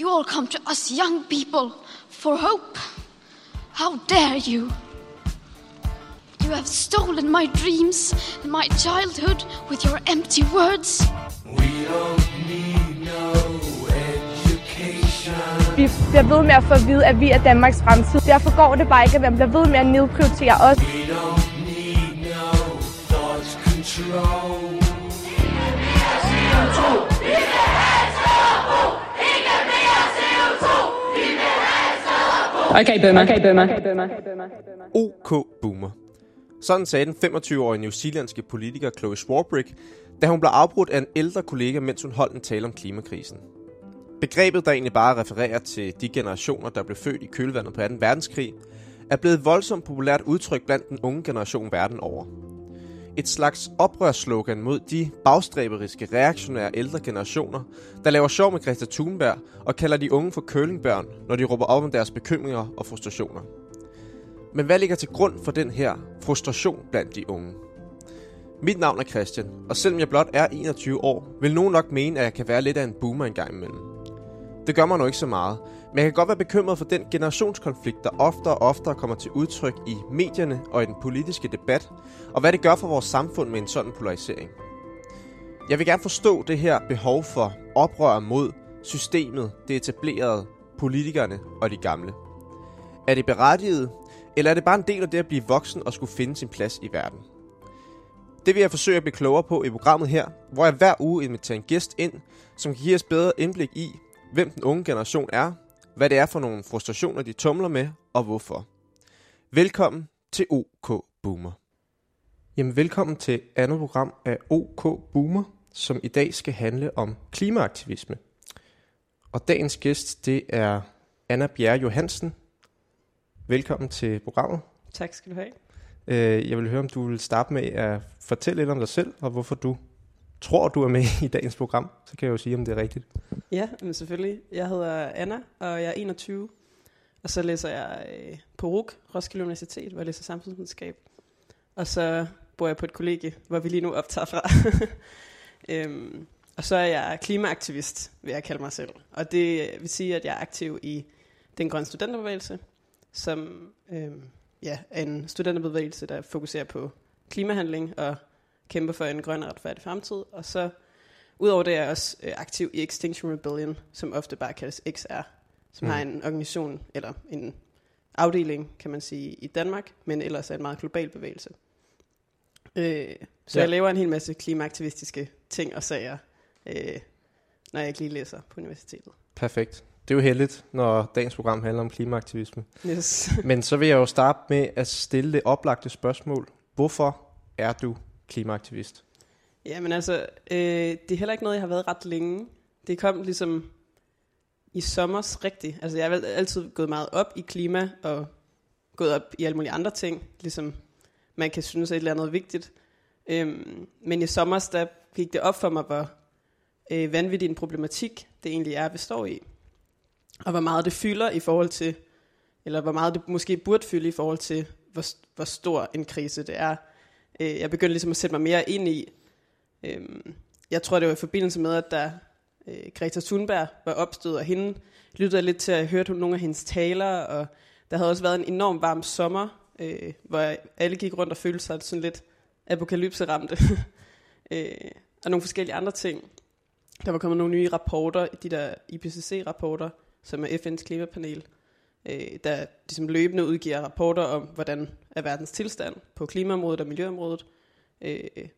you all come to us young people for hope. How dare you? You have stolen my dreams and my childhood with your empty words. We don't need no education. Vi bliver ved med at få at vide, at vi er Danmarks fremtid. Derfor går det bare ikke, at man bliver ved med at nedprioritere os. We don't need no thought control. Okay, boomer. Okay, boomer. OK Boomer. Sådan sagde den 25-årige newzealandske politiker Chloe Swarbrick, da hun blev afbrudt af en ældre kollega, mens hun holdt en tale om klimakrisen. Begrebet, der egentlig bare refererer til de generationer, der blev født i kølvandet på 2. verdenskrig, er blevet et voldsomt populært udtryk blandt den unge generation verden over. Et slags oprørsslogan mod de bagstræberiske, reaktionære ældre generationer, der laver sjov med Greta Thunberg og kalder de unge for kølingbørn, når de råber op om deres bekymringer og frustrationer. Men hvad ligger til grund for den her frustration blandt de unge? Mit navn er Christian, og selvom jeg blot er 21 år, vil nogen nok mene, at jeg kan være lidt af en boomer engang imellem. Det gør mig nu ikke så meget, men jeg kan godt være bekymret for den generationskonflikt, der oftere og oftere kommer til udtryk i medierne og i den politiske debat, og hvad det gør for vores samfund med en sådan polarisering. Jeg vil gerne forstå det her behov for oprør mod systemet, det etablerede, politikerne og de gamle. Er det berettiget, eller er det bare en del af det at blive voksen og skulle finde sin plads i verden? Det vil jeg forsøge at blive klogere på i programmet her, hvor jeg hver uge inviterer en gæst ind, som kan give os bedre indblik i, hvem den unge generation er, hvad det er for nogle frustrationer, de tumler med, og hvorfor. Velkommen til OK Boomer. Jamen, velkommen til andet program af OK Boomer, som i dag skal handle om klimaaktivisme. Og dagens gæst, det er Anna Bjerre Johansen. Velkommen til programmet. Tak skal du have. Øh, Jeg vil høre, om du vil starte med at fortælle lidt om dig selv, og hvorfor du tror, du er med i dagens program. Så kan jeg jo sige, om det er rigtigt. Ja, men selvfølgelig. Jeg hedder Anna, og jeg er 21. Og så læser jeg øh, på RUK, Roskilde Universitet, hvor jeg læser samfundsvidenskab. Og så bor jeg på et kollegie, hvor vi lige nu optager fra. øhm, og så er jeg klimaaktivist, vil jeg kalde mig selv. Og det vil sige, at jeg er aktiv i den grønne studenterbevægelse, som øhm, ja, er en studenterbevægelse, der fokuserer på klimahandling og kæmper for en grøn og retfærdig fremtid. Og så udover det er jeg også øh, aktiv i Extinction Rebellion, som ofte bare kaldes XR, som Mm. har en organisation, eller en afdeling, kan man sige, i Danmark, men ellers er en meget global bevægelse. Øh, så ja. jeg laver en hel masse klimaaktivistiske ting og sager, øh, når jeg ikke lige læser på universitetet. Perfekt. Det er jo heldigt, når dagens program handler om klimaaktivisme. Yes. Men så vil jeg jo starte med at stille det oplagte spørgsmål. Hvorfor er du klimaaktivist? Ja, men altså, øh, det er heller ikke noget, jeg har været ret længe. Det kom ligesom i sommers rigtigt. Altså, jeg har vel altid gået meget op i klima, og gået op i alle mulige andre ting, ligesom man kan synes er et eller andet vigtigt. Øhm, men i sommer der gik det op for mig, hvor øh, vanvittig en problematik det egentlig er, vi står i. Og hvor meget det fylder i forhold til, eller hvor meget det måske burde fylde i forhold til, hvor, hvor stor en krise det er. Øh, jeg begyndte ligesom at sætte mig mere ind i, Øhm, jeg tror, det var i forbindelse med, at der øh, Greta Thunberg var opstået, og hende lyttede lidt til, at jeg hørte nogle af hendes taler, og der havde også været en enorm varm sommer, øh, hvor alle gik rundt og følte sig sådan lidt apokalypseramte. øh, og nogle forskellige andre ting. Der var kommet nogle nye rapporter, de der IPCC-rapporter, som er FN's klimapanel, øh, der ligesom løbende udgiver rapporter om, hvordan er verdens tilstand på klimaområdet og miljøområdet. Øh,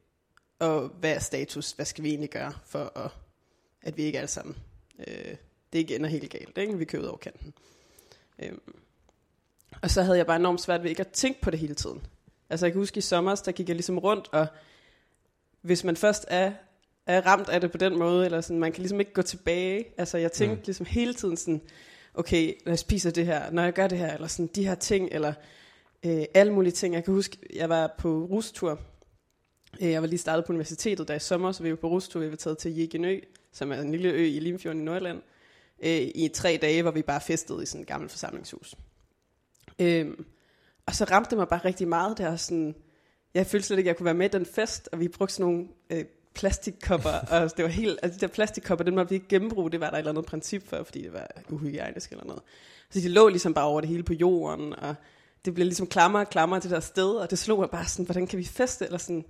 og hvad er status? Hvad skal vi egentlig gøre for, at, at vi ikke alle sammen, øh, det ikke ender helt galt, ikke? vi kører ud over kanten. Øhm. Og så havde jeg bare enormt svært ved ikke at tænke på det hele tiden. Altså jeg kan huske i sommer, der gik jeg ligesom rundt, og hvis man først er, er ramt af det på den måde, eller sådan, man kan ligesom ikke gå tilbage. Altså jeg tænkte mm. ligesom hele tiden sådan, okay, når jeg spiser det her, når jeg gør det her, eller sådan de her ting, eller øh, alle mulige ting. Jeg kan huske, jeg var på rustur, øh, Jeg var lige startet på universitetet der i sommer, så vi var på rustur. Vi var taget til Jægenø, som er en lille ø i Limfjorden i Nordjylland, øh, i tre dage, hvor vi bare festede i sådan et gammelt forsamlingshus. Øh, og så ramte det mig bare rigtig meget der. Sådan, jeg følte slet ikke, at jeg kunne være med i den fest, og vi brugte sådan nogle øh, plastikkopper, og det var helt, altså de der plastikkopper, den måtte vi ikke gennembruge, det var der et eller andet princip for, fordi det var uhygiejnisk eller noget. Så de lå ligesom bare over det hele på jorden, og det blev ligesom klammer og klammer til det der sted, og det slog mig bare sådan, hvordan kan vi feste, eller sådan,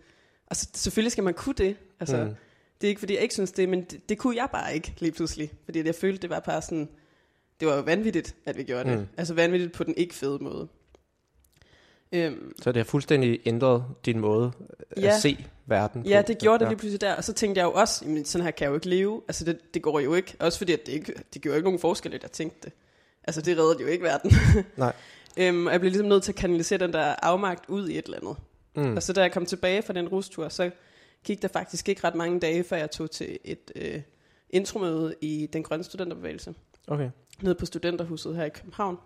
altså selvfølgelig skal man kunne det, altså, Mm. det er ikke fordi jeg ikke synes det, men det, det kunne jeg bare ikke lige pludselig, fordi jeg følte, det var bare sådan, det var jo vanvittigt, at vi gjorde det, mm. altså vanvittigt på den ikke fede måde. Øhm, Så det har fuldstændig ændret din måde at Ja. se verden på. Ja, det gjorde det lige pludselig der. Og så tænkte jeg jo også, jamen, sådan her kan jeg jo ikke leve. Altså, det, det går jo ikke. Også fordi, at det, ikke, det gjorde ikke nogen forskel, at jeg tænkte det. Altså, det reddede jo ikke verden. Nej. øhm, og jeg blev ligesom nødt til at kanalisere den der afmagt ud i et eller andet. Mm. Og så da jeg kom tilbage fra den rustur, så gik der faktisk ikke ret mange dage, før jeg tog til et øh, intromøde i den grønne studenterbevægelse. Okay. Nede på studenterhuset her i København.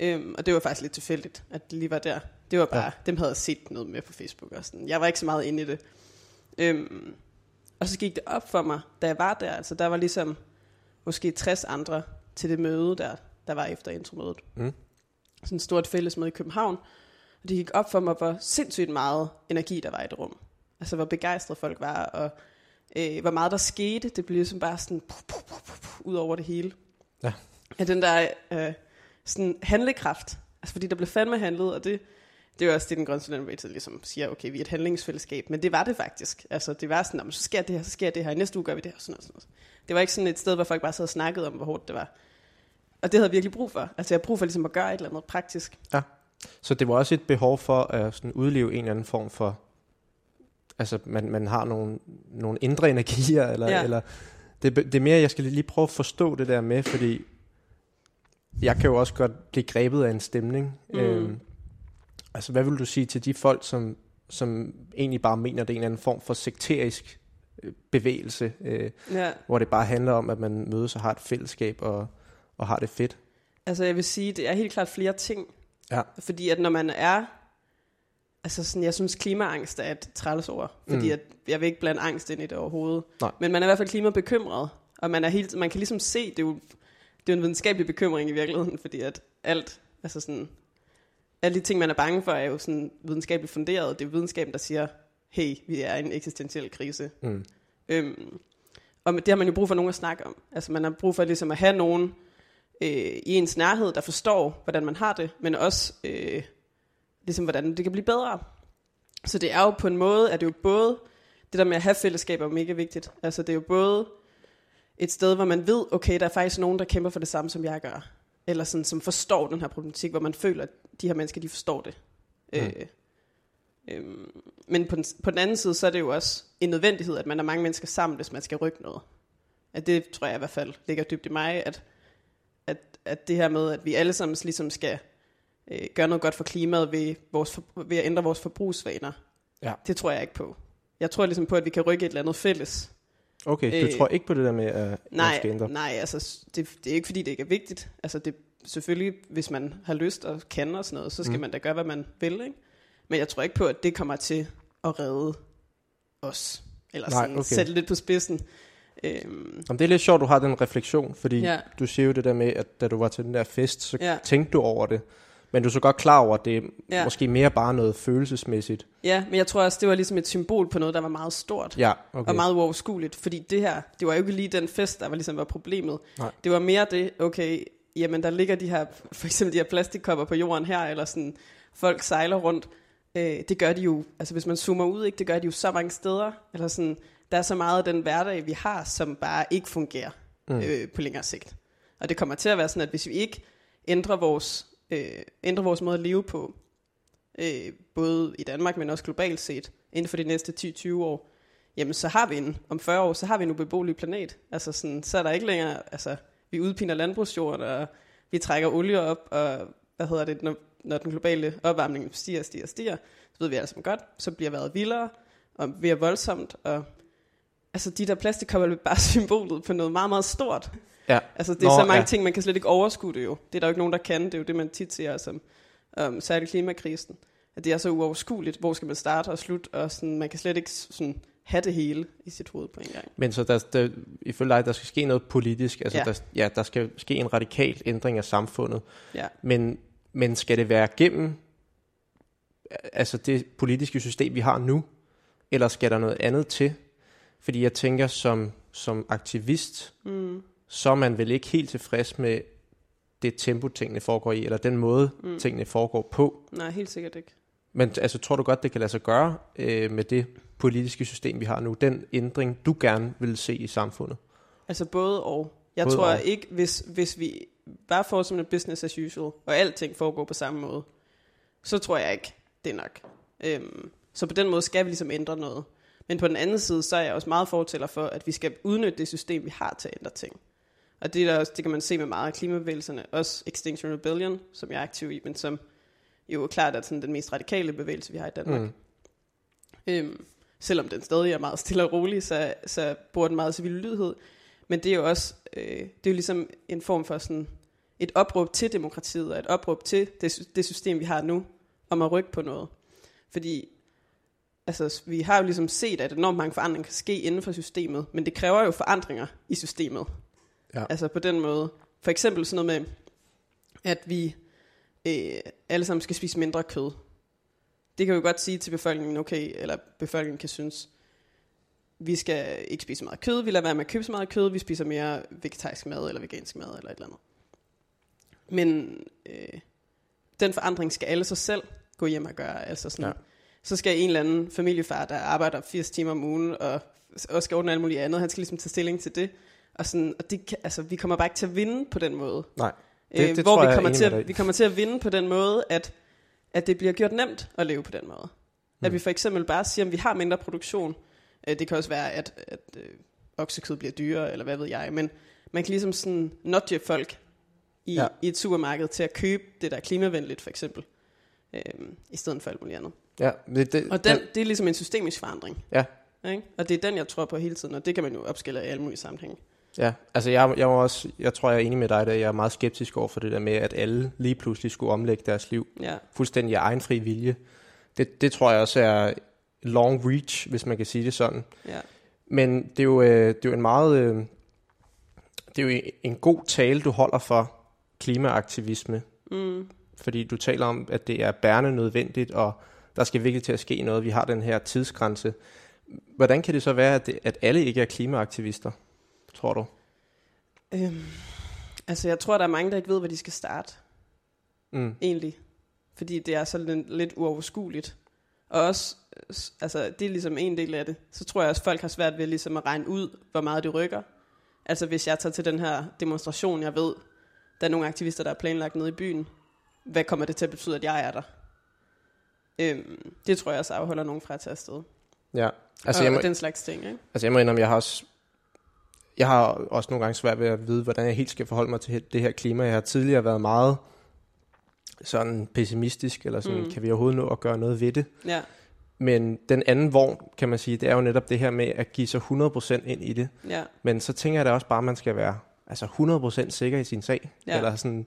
Øhm, og det var faktisk lidt tilfældigt, at det lige var der. Det var bare, Ja. dem havde jeg set noget med på Facebook og sådan. Jeg var ikke så meget inde i det. Øhm, og så gik det op for mig, da jeg var der. Altså der var ligesom måske 60 andre til det møde der, der var efter intromødet. Mm. Sådan et stort fællesmøde i København. Og det gik op for mig, hvor sindssygt meget energi der var i det rum. Altså hvor begejstrede folk var, og øh, hvor meget der skete. Det blev ligesom bare sådan puh, puh, puh, puh, puh, ud over det hele. Ja. Af den der øh, sådan handlekraft. Altså fordi der blev fandme handlet, og det, det er jo også det, den grønne studenterbevægelse ligesom siger, okay, vi er et handlingsfællesskab, men det var det faktisk. Altså det var sådan, "Nå, men så sker det her, så sker det her, i næste uge gør vi det her, sådan noget, sådan noget. Det var ikke sådan et sted, hvor folk bare sad og snakkede om, hvor hårdt det var. Og det havde jeg virkelig brug for. Altså jeg har brug for ligesom at gøre et eller andet praktisk. Så det var også et behov for at sådan udleve en eller anden form for, altså man, man har nogle, nogle indre energier, eller, ja. Ja. eller det, det er mere, jeg skal lige prøve at forstå det der med, fordi jeg kan jo også godt blive grebet af en stemning. Mm. Øhm, altså hvad vil du sige til de folk, som, som egentlig bare mener, det er en eller anden form for sekterisk øh, bevægelse, øh, Ja. hvor det bare handler om, at man mødes og har et fællesskab og, og har det fedt. Altså jeg vil sige, det er helt klart flere ting. Ja. Fordi at når man er, altså sådan, jeg synes klimaangst er et træls ord. Fordi Mm. mm. at, jeg vil ikke blande angst ind i det overhovedet. Nej. Men man er i hvert fald klimabekymret. Og man, er helt, man kan ligesom se, det er jo, det er jo en videnskabelig bekymring i virkeligheden, fordi at alt, altså sådan, alle de ting, man er bange for, er jo sådan videnskabeligt funderet. Det er videnskaben, der siger, hey, vi er i en eksistentiel krise. Mm. Øhm, og det har man jo brug for nogen at snakke om. Altså man har brug for ligesom at have nogen øh, i ens nærhed, der forstår, hvordan man har det, men også øh, ligesom, hvordan det kan blive bedre. Så det er jo på en måde, at det jo både, det der med at have fællesskaber er mega vigtigt. Altså det er jo både et sted, hvor man ved, okay, der er faktisk nogen, der kæmper for det samme, som jeg gør. Eller sådan, som forstår den her problematik, hvor man føler, at de her mennesker, de forstår det. Mm. Øh, øhm, men på den, på den anden side, så er det jo også en nødvendighed, at man er mange mennesker sammen, hvis man skal rykke noget. At det tror jeg i hvert fald ligger dybt i mig, at, at, at det her med, at vi alle sammen ligesom skal øh, gøre noget godt for klimaet ved, vores, for- ved at ændre vores forbrugsvaner, Ja. det tror jeg ikke på. Jeg tror ligesom på, at vi kan rykke et eller andet fælles. Okay, du Øh, tror ikke på det der med, at man Nej, skal ændre? nej altså, det, det er ikke fordi, det ikke er vigtigt. Altså, det, selvfølgelig, hvis man har lyst og kan og sådan noget, så skal Mm. man da gøre, hvad man vil. Ikke? Men jeg tror ikke på, at det kommer til at redde os. Eller Nej, sådan, okay. sætte lidt på spidsen. Øhm, Jamen, det er lidt sjovt, du har den refleksion, fordi ja. Du siger jo det der med, at da du var til den der fest, så ja. Tænkte du over det. Men du er så godt klar over, at det er ja. Måske mere bare noget følelsesmæssigt. ja, men jeg tror også, det var ligesom et symbol på noget, der var meget stort. Ja, okay. Og meget uoverskueligt, fordi det her, det var jo ikke lige den fest, der var ligesom var problemet. Nej. Det var mere det, okay, jamen der ligger de her, for eksempel de her plastikkopper på jorden her, eller sådan, folk sejler rundt. Øh, det gør de jo, altså hvis man zoomer ud, ikke, det gør de jo så mange steder, eller sådan, der er så meget af den hverdag, vi har, som bare ikke fungerer Mm. øh, på længere sigt. Og det kommer til at være sådan, at hvis vi ikke ændrer vores, øh, ændrer vores måde at leve på, øh, både i Danmark, men også globalt set, inden for de næste 10-20 år, jamen så har vi en, om 40 år, så har vi en ubeboelig planet. Altså sådan, så er der ikke længere, altså vi udpiner landbrugsjord, og vi trækker olie op, og hvad hedder det, når, når den globale opvarmning stiger, stiger, stiger, så ved vi altså godt, så bliver vejret vildere, og mere voldsomt, og altså de der plastikkopper er bare symbolet på noget meget, meget stort. Ja. Altså det er Nå, så mange ja. ting, man kan slet ikke overskue det jo. Det er der jo ikke nogen, der kan. Det er jo det, man tit siger som um, særligt klimakrisen. At det er så uoverskueligt. Hvor skal man starte og slutte? Og sådan, man kan slet ikke sådan, have det hele i sit hoved på en gang. Men så der, der, ifølge dig, der skal ske noget politisk, altså ja. Der, ja, der skal ske en radikal ændring af samfundet, Ja. men, men skal det være gennem altså det politiske system, vi har nu, eller skal der noget andet til? Fordi jeg tænker, som, som aktivist, mm. så er man vel ikke helt tilfreds med det tempo, tingene foregår i, eller den måde, mm. tingene foregår på. Nej, helt sikkert ikke. Men altså, tror du godt, det kan lade sig gøre øh, med det politiske system, vi har nu? Den ændring, du gerne vil se i samfundet? Altså både og. Jeg Både tror og. ikke, hvis, hvis vi bare får som en business as usual, og alting foregår på samme måde, så tror jeg ikke, det er nok. Øhm, så på den måde skal vi ligesom ændre noget. Men på den anden side, så er jeg også meget fortæller for, at vi skal udnytte det system, vi har til at ændre ting. Og det, er der også, det kan man se med meget af klimabevægelserne, også Extinction Rebellion, som jeg er aktiv i, men som jo er klart er sådan den mest radikale bevægelse, vi har i Danmark. Mm. Øhm, selvom den stadig er meget stille og rolig, så, så bruger den meget civil lydhed. Men det er jo også, øh, det er jo ligesom en form for sådan et opråb til demokratiet, og et opråb til det, det system, vi har nu, om at rykke på noget. Fordi altså, vi har jo ligesom set, at enormt mange forandringer kan ske inden for systemet, men det kræver jo forandringer i systemet. Ja. Altså på den måde. For eksempel sådan noget med, at vi øh, alle sammen skal spise mindre kød. Det kan vi jo godt sige til befolkningen, okay, eller befolkningen kan synes, vi skal ikke spise så meget kød, vi lader være med at købe så meget kød, vi spiser mere vegetarisk mad, eller vegansk mad, eller et eller andet. Men øh, den forandring skal alle så selv gå hjem og gøre. Altså sådan, Ja. Så skal en eller anden familiefar, der arbejder 80 timer om ugen, og, og skal ordne alt muligt andet, han skal ligesom tage stilling til det. Og, sådan, og det kan, altså, vi kommer bare ikke til at vinde på den måde. Nej, Det, Det- øh, hvor tror vi jeg er kommer, enig til at, vi kommer til at vinde på den måde, at, at det bliver gjort nemt at leve på den måde. Mm. At vi for eksempel bare siger, at vi har mindre produktion. Øh, Det kan også være, at, at øh, oksekød bliver dyrere, eller hvad ved jeg. Men man kan ligesom sådan nudge folk i, Ja. ja. i et supermarked til at købe det, der er klimavenligt, for eksempel. Øhm, I stedet for alt muligt andet. ja, det, det, Og den, det er ligesom en systemisk forandring. Ja. Ikke? Og det er den, jeg tror på hele tiden, og det kan man jo opskille i alle mulige sammenhænge. Ja, altså jeg, jeg, var også, jeg tror, jeg er enig med dig, at jeg er meget skeptisk over for det der med, at alle lige pludselig skulle omlægge deres liv Ja, fuldstændig af egen fri vilje. Det, det tror jeg også er long reach, hvis man kan sige det sådan. ja. Men det er jo, øh, det er jo en meget... Øh, det er jo en god tale, du holder for klimaaktivisme. Mm. Fordi du taler om, at det er bærende nødvendigt, og der skal virkelig til at ske noget. Vi har den her tidsgrænse. Hvordan kan det så være, at, det, at alle ikke er klimaaktivister, tror du? Øhm, altså, jeg tror, der er mange, der ikke ved, hvor de skal starte. Mm. egentlig. Fordi det er så lidt, lidt uoverskueligt. Og også, øh, altså det er ligesom en del af det. Så tror jeg også, folk har svært ved ligesom at regne ud, hvor meget det rykker. Altså hvis jeg tager til den her demonstration, jeg ved, der er nogle aktivister, der er planlagt nede i byen. Hvad kommer det til at betyde, at jeg er der? Øhm, det tror jeg også afholder nogen fra at tage afsted. Ja, Altså, altså og, jeg, må, og den slags ting, ikke? altså jeg må indrømme, jeg har også... Jeg har også nogle gange svært ved at vide, hvordan jeg helt skal forholde mig til det her klima. Jeg har tidligere været meget sådan pessimistisk, eller sådan, mm. Kan vi overhovedet nå at gøre noget ved det? Ja, Men den anden vogn, kan man sige, det er jo netop det her med at give sig 100% ind i det. ja, Men så tænker jeg da også bare, at man skal være altså 100% sikker i sin sag. Ja. Eller sådan,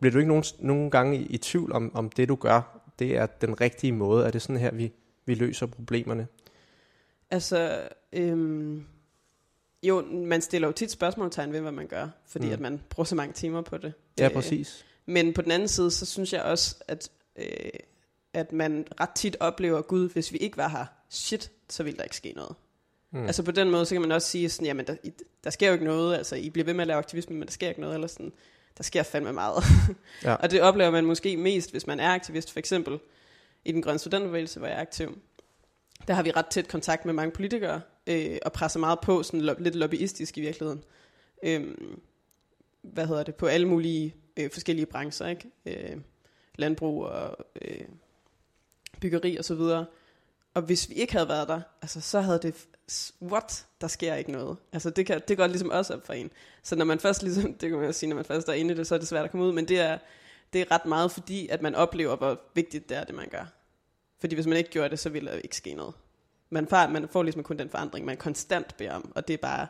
bliver du ikke nogen, nogen gange i, i tvivl om, om det, du gør, det er den rigtige måde? Er det sådan her, vi, vi løser problemerne? Altså, øhm, jo, man stiller jo tit spørgsmålstegn ved, hvad man gør, fordi Mm. at man bruger så mange timer på det. Ja, Øh, præcis. Men på den anden side, så synes jeg også, at, øh, at man ret tit oplever, Gud, hvis vi ikke var her, shit, så ville der ikke ske noget. Mm. Altså på den måde, så kan man også sige sådan, jamen der, I- der sker jo ikke noget, altså I bliver ved med at lave aktivisme, men der sker ikke noget, eller sådan, der sker fandme meget. Ja. og det oplever man måske mest, hvis man er aktivist, for eksempel i den grønne studentbevægelse, hvor jeg er aktiv. Der har vi ret tæt kontakt med mange politikere, øh, og presser meget på, sådan lo- lidt lobbyistisk i virkeligheden. Øh, hvad hedder det, på alle mulige øh, forskellige brancher, ikke? Øh, landbrug og øh, byggeri og så videre. Og hvis vi ikke havde været der, altså så havde det, what, der sker ikke noget. Altså det, kan, det går ligesom også op for en. Så når man først ligesom, det kan man jo sige, når man først er inde i det, så er det svært at komme ud, men det er, det er ret meget fordi, at man oplever, hvor vigtigt det er, det man gør. Fordi hvis man ikke gjorde det, så ville der ikke ske noget. Man får, man får ligesom kun den forandring, man konstant beder om, og det er bare,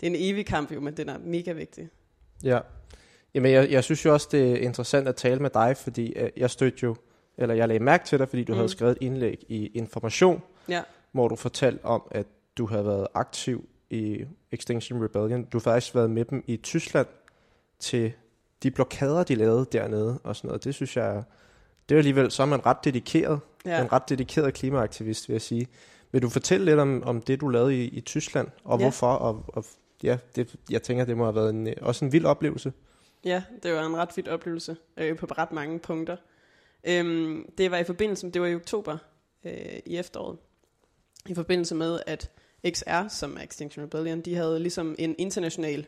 det er en evig kamp jo, men den er mega vigtig. Ja. Jamen, jeg, jeg synes jo også, det er interessant at tale med dig, fordi øh, jeg stødte jo, eller jeg lagde mærke til dig, fordi du mm. Havde skrevet et indlæg i Information, Ja, hvor du fortalte om, at du havde været aktiv i Extinction Rebellion. Du har faktisk været med dem i Tyskland til de blokader, de lavede dernede og sådan noget. Det synes jeg, det er alligevel, så er man ret dedikeret. Ja. En ret dedikeret klimaaktivist, vil jeg sige. Vil du fortælle lidt om, om det, du lavede i, i Tyskland, og Ja. hvorfor? Og, og ja, det, jeg tænker, det må have været en, øh, også en vild oplevelse. Ja, det var en ret vild oplevelse øh, på ret mange punkter. Øhm, det var i forbindelse med, det var i oktober øh, i efteråret, i forbindelse med, at XR, som er Extinction Rebellion, de havde ligesom en international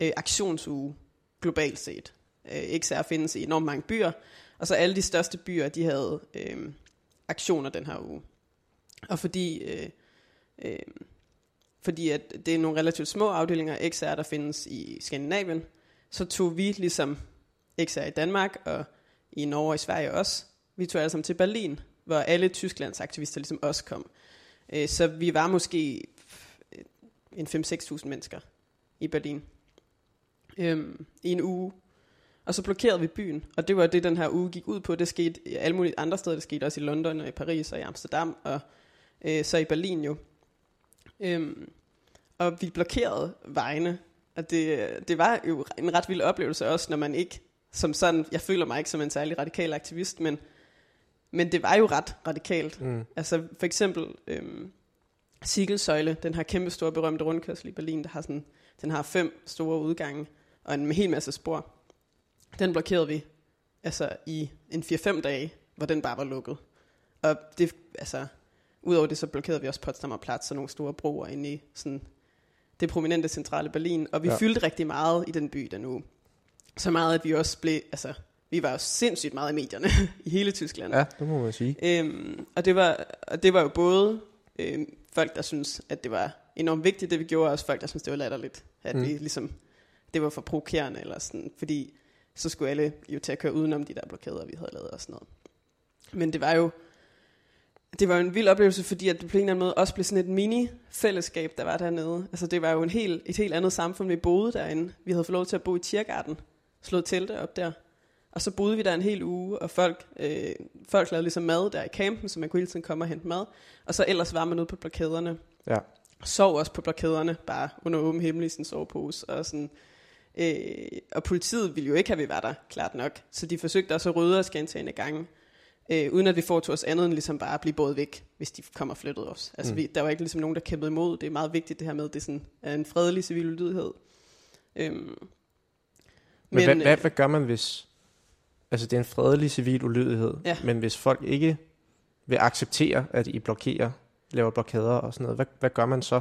øh, aktionsuge globalt set. Øh, XR findes i enormt mange byer, og så alle de største byer, de havde øh, aktioner den her uge. Og fordi, øh, øh, fordi at det er nogle relativt små afdelinger af XR, der findes i Skandinavien, så tog vi ligesom XR i Danmark og i Norge og i Sverige også, vi tog alle sammen til Berlin, hvor alle Tysklands aktivister ligesom også kom. Øh, Så vi var måske øh, en 5-6.000 mennesker i Berlin øhm, i en uge. Og så blokerede vi byen, og det var det, den her uge gik ud på. Det skete i alle mulige andre steder. Det skete også i London og i Paris og i Amsterdam, og øh, så i Berlin jo. Øhm, og vi blokerede vejene, og det, det var jo en ret vild oplevelse også, når man ikke som sådan, jeg føler mig ikke som en særlig radikal aktivist, men, men det var jo ret radikalt. Mm. Altså for eksempel øhm, Sigelsøjle, den her kæmpe store berømte rundkørsel i Berlin, der har sådan, den har fem store udgange og en hel masse spor. Den blokerede vi altså i en 4-5 dage, hvor den bare var lukket. Og det, altså, udover det, så blokerede vi også Potsdamer Platz og nogle store broer inde i sådan, det prominente centrale Berlin. Og vi Ja. fyldte rigtig meget i den by den uge. Så meget, at vi også blev, altså, vi var jo sindssygt meget i medierne i hele Tyskland. Ja, det må man sige. Øhm, og, det var, og det var jo både øhm, folk, der synes at det var enormt vigtigt, det vi gjorde, og også folk, der synes det var latterligt. At mm. vi ligesom, det var for provokerende, eller sådan, fordi så skulle alle jo til at køre udenom de der blokader, vi havde lavet og sådan noget. Men det var jo, det var jo en vild oplevelse, fordi at det på en eller anden måde også blev sådan et mini-fællesskab, der var dernede. Altså det var jo en helt, et helt andet samfund, vi boede derinde. Vi havde fået lov til at bo i Tiergarten, slået telte op der. Og så boede vi der en hel uge, og folk, øh, folk lavede ligesom mad der i campen, så man kunne hele tiden komme og hente mad. Og så ellers var man ude på blokaderne. Ja. Sov også på blokaderne, bare under åben himmel i sin sovepose. Og, sådan. Øh, og politiet ville jo ikke have, at vi var der, klart nok. Så de forsøgte også at rydde os gentagende gange. Øh, uden at vi foretog os andet end ligesom bare at blive båret væk, hvis de kom og flyttede os. Altså Mm. vi, der var ikke ligesom nogen, der kæmpede imod. Det er meget vigtigt det her med, at det sådan er en fredelig civil ulydighed. Øhm, Men, men hvad, øh, hvad, hvad gør man, hvis... Altså, det er en fredelig civil ulydighed, Ja. men hvis folk ikke vil acceptere, at I blokerer, laver blokader og sådan noget, hvad, hvad gør man så?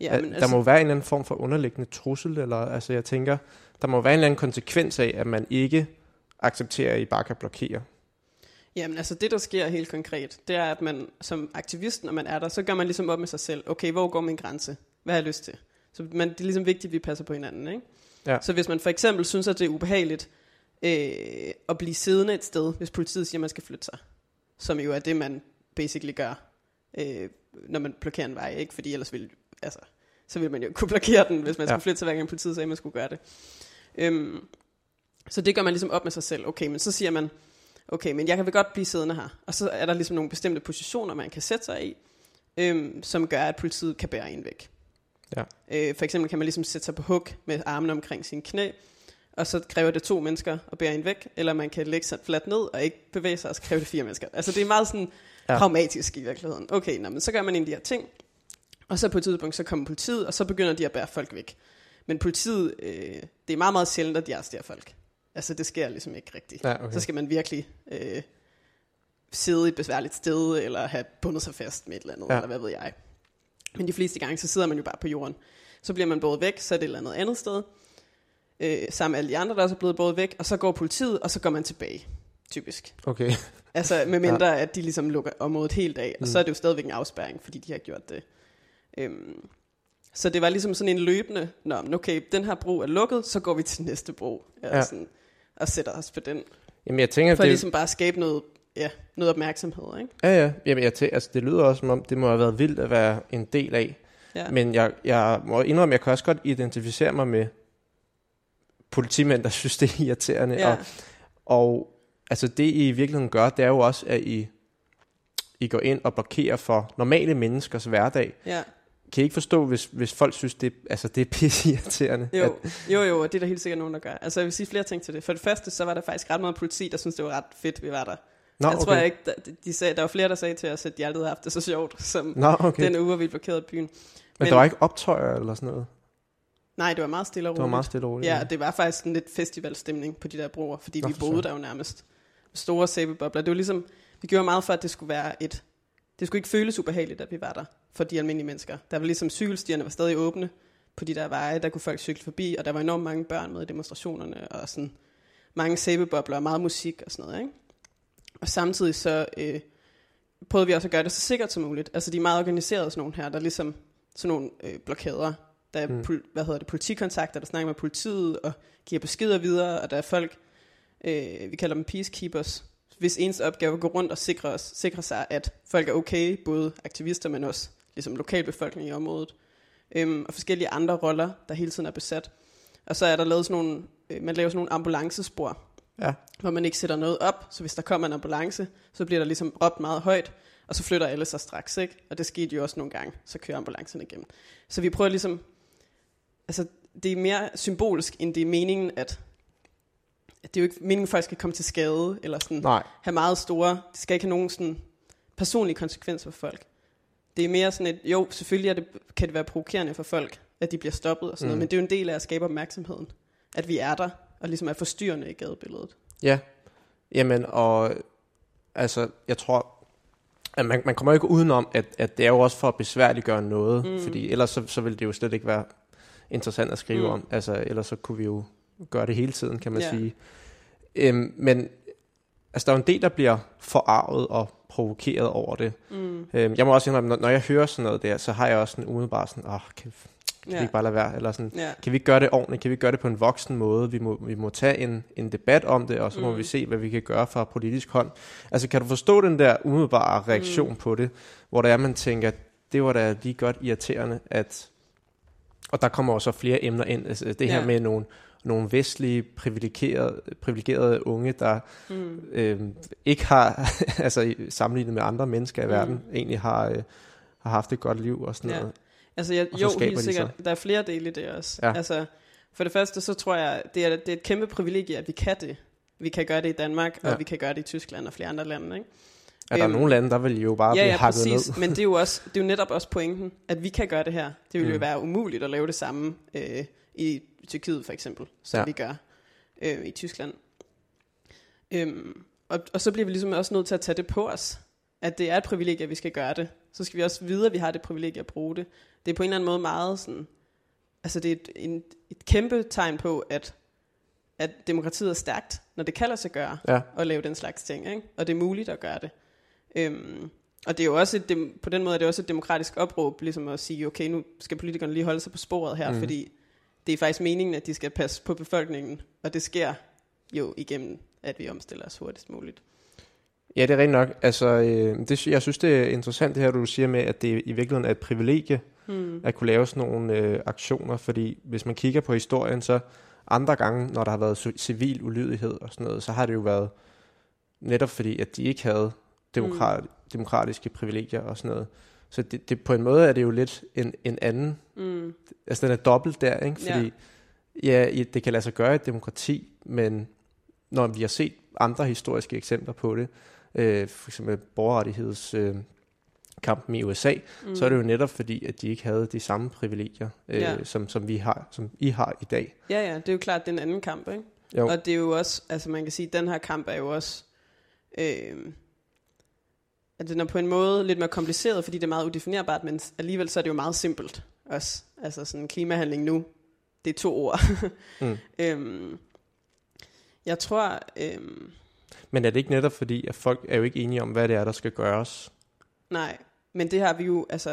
ja, Ja, der må være en eller anden form for underliggende trussel, eller altså jeg tænker, der må være en eller anden konsekvens af, at man ikke accepterer, at I bare kan blokere. Jamen altså det, der sker helt konkret, det er, at man som aktivist, når man er der, så gør man ligesom op med sig selv. Okay, hvor går min grænse? Hvad har jeg lyst til? Så man, det er ligesom vigtigt, at vi passer på hinanden. Ikke? Ja. Så hvis man for eksempel synes, at det er ubehageligt øh, at blive siddende et sted, hvis politiet siger, at man skal flytte sig, som jo er det, man basically gør, øh, når man blokerer en vej, ikke? fordi ellers vil, altså, så vil man jo kunne blokere den, hvis man Ja. skulle flytte sig, hver gang politiet sagde, at man skulle gøre det. Øhm, så det gør man ligesom op med sig selv. Okay, men så siger man, okay, men jeg kan vel godt blive siddende her. Og så er der ligesom nogle bestemte positioner, man kan sætte sig i, øhm, som gør, at politiet kan bære en væk. Ja. Øh, for eksempel kan man ligesom sætte sig på hug med armene omkring sin knæ, og så kræver det to mennesker at bære en væk, eller man kan lægge sig fladt ned og ikke bevæge sig, og så kræver det fire mennesker. Altså det er meget sådan Ja. ja. pragmatisk i virkeligheden. Okay, nå, men så gør man en af de her ting, og så på et tidspunkt, så kommer politiet, og så begynder de at bære folk væk. Men politiet, øh, det er meget, meget sjældent, at de arresterer folk. Altså det sker ligesom ikke rigtigt. Ja, okay. Så skal man virkelig øh, sidde et besværligt sted, eller have bundet sig fast med et eller andet, Ja. eller hvad ved jeg. Men de fleste gange, så sidder man jo bare på jorden. Så bliver man båret væk, så er det et eller andet andet sted, øh, sammen med alle de andre, der også er blevet båret væk, og så går politiet, og så går man tilbage, typisk. Okay. Altså med mindre, ja. at de ligesom lukker området helt af, og Mm. så er det jo stadigvæk en afspærring, fordi de har gjort det. Øhm, så det var ligesom sådan en løbende, Nå, okay, den her bro er lukket, så går vi til næste bro, Ja. ja. sådan, og sætter os på den. Jamen jeg tænker, For det, ligesom bare at skabe noget, ja, noget opmærksomhed, ikke? ja, ja. Jamen, jeg tænker, altså, det lyder også som om, det må have været vildt at være en del af. Ja. Men jeg, jeg må indrømme, jeg kan også godt identificere mig med politimænd, der synes, det er irriterende. ja. Og, og altså det, I i virkeligheden gør, det er jo også, at I, I går ind og blokerer for normale menneskers hverdag. ja. Kan I ikke forstå, hvis, hvis folk synes, det, altså, det er pisse irriterende? Jo, jo, jo, og det er der helt sikkert nogen, der gør. Altså jeg vil sige flere ting til det. For det første, så var der faktisk ret meget politi, der synes det var ret fedt, vi var der. Nå, jeg okay. tror jeg ikke, der, de sagde, der var flere, der sagde til os, at de aldrig havde haft det så sjovt, som Nå, okay. den uge, hvor vi blokerede byen. Men, men- der var ikke optøjer eller sådan noget? Nej, det var meget stille og Det roligt. var meget stille og roligt. Ja, det var faktisk en lidt festivalstemning på de der broer, fordi Nå, vi boede der jo nærmest. Store sæbebobler. Det var ligesom, vi gjorde meget for, at det skulle være et, det skulle ikke føles ubehageligt, at vi var der for de almindelige mennesker. Der var ligesom cykelstierne var stadig åbne på de der veje, der kunne folk cykle forbi, og der var enormt mange børn med i demonstrationerne, og sådan mange sæbebobler og meget musik og sådan noget, ikke? Og samtidig så øh, prøvede vi også at gøre det så sikkert som muligt. Altså de er meget organiserede sådan nogle her, der er ligesom sådan nogle øh, blokader. Der er Mm. mm. pol- hvad hedder det, politikontakter, der snakker med politiet og giver beskeder videre, og der er folk, øh, vi kalder dem peacekeepers, hvis eneste opgave er at gå rundt og sikre, os, sikre sig, at folk er okay, både aktivister, men også ligesom lokalbefolkning i området, øhm, og forskellige andre roller, der hele tiden er besat. Og så er der lavet sådan nogle, øh, man laver sådan nogle ambulancespor, Ja. hvor man ikke sætter noget op, så hvis der kommer en ambulance, så bliver der ligesom råbt meget højt, og så flytter alle sig straks, ikke? Og det skete jo også nogle gange, så kører ambulancen igennem. Så vi prøver ligesom, altså det er mere symbolsk, end det er meningen, at det er jo ikke meningen, at folk skal komme til skade, eller sådan Nej, have meget store, det skal ikke have nogen sådan personlige konsekvenser for folk. Det er mere sådan et, jo, selvfølgelig er det, kan det være provokerende for folk, at de bliver stoppet og sådan mm. noget, men det er jo en del af at skabe opmærksomheden, at vi er der, og ligesom er forstyrrende i gadebilledet. ja. Jamen, og altså, jeg tror, at man, man kommer ikke udenom, at, at det er jo også for at besværliggøre noget, mm. fordi ellers så, så ville det jo slet ikke være interessant at skrive mm. om. Altså, ellers så kunne vi jo gøre det hele tiden, kan man Ja. sige. Øhm, men altså, der er jo en del, der bliver forarvet og provokeret over det. Mm. Øhm, jeg må også indrømme, når, når jeg hører sådan noget der, så har jeg også sådan umiddelbart sådan, åh, oh, kan, kan Ja. vi ikke bare lade være? Eller sådan, Ja. kan vi ikke gøre det ordentligt? Kan vi gøre det på en voksen måde? Vi må, vi må tage en, en debat om det, og så må Mm. vi se, hvad vi kan gøre fra politisk hånd. Altså, kan du forstå den der umiddelbare reaktion Mm. på det, hvor der er, man tænker, det var da lige godt irriterende, at... Og der kommer også flere emner ind. Altså, det her Ja. med nogle, nogle vestlige privilegerede, privilegerede unge, der Mm. øh, ikke har, altså sammenlignet med andre mennesker i Mm. verden, egentlig har, øh, har haft et godt liv og sådan Ja. noget. Altså, jeg, så jo, helt sikkert. Der er flere dele i det også. Ja. Altså, for det første, så tror jeg, det er, det er et kæmpe privilegie, at vi kan det. Vi kan gøre det i Danmark, Ja. og vi kan gøre det i Tyskland og flere andre lande, ikke? Er der Øhm, nogle lande, der vil jo bare ja, blive ja, hakket præcis. ned? Men det er, jo også, det er jo netop også pointen, at vi kan gøre det her. Det ville mm. jo Mm. være umuligt at lave det samme øh, i Tyrkiet for eksempel, som Ja. vi gør øh, i Tyskland. Øhm, og, og så bliver vi ligesom også nødt til at tage det på os, at det er et privilegie, at vi skal gøre det. Så skal vi også vide, at vi har det privilegie at bruge det. Det er på en eller anden måde meget sådan, altså det er et, en, et kæmpe tegn på, at, at demokratiet er stærkt, når det kan lade sig gøre Ja, at lave den slags ting, ikke? og det er muligt at gøre det. Øhm, og det er jo også et, på den måde er det også et demokratisk opråb, ligesom at sige, okay, nu skal politikerne lige holde sig på sporet her, mm. fordi det er faktisk meningen, at de skal passe på befolkningen, og det sker jo igennem, at vi omstiller os hurtigst muligt. ja det er rent nok. Altså, øh, det, jeg synes, det er interessant det her, du siger med, at det i virkeligheden er et privilegie Hmm. at kunne lave sådan nogle øh, aktioner, fordi hvis man kigger på historien, så andre gange, når der har været ci- civil ulydighed og sådan noget, så har det jo været netop fordi, at de ikke havde demokrat, mm. demokratiske privilegier og sådan noget. Så det, det, på en måde er det jo lidt en, en anden, Mm. altså den er dobbelt der, ikke? Fordi ja. ja, det kan lade sig gøre i et demokrati, men når vi har set andre historiske eksempler på det, øh, for eksempel borgerrettigheds øh, kampen i USA, Mm. så er det jo netop fordi, at de ikke havde de samme privilegier, øh, ja. som, som vi har, som I har i dag. Ja, ja, det er jo klart, det er en anden kamp, ikke? Jo. Og det er jo også, altså man kan sige, at den her kamp er jo også, øh, at den er på en måde lidt mere kompliceret, fordi det er meget udefinerbart, men alligevel så er det jo meget simpelt også. Altså sådan klimahandling nu, det er to ord. Mm. øhm, jeg tror, øhm, Men er det ikke netop fordi, at folk er jo ikke enige om, hvad det er, der skal gøres? nej, men det har vi jo, altså,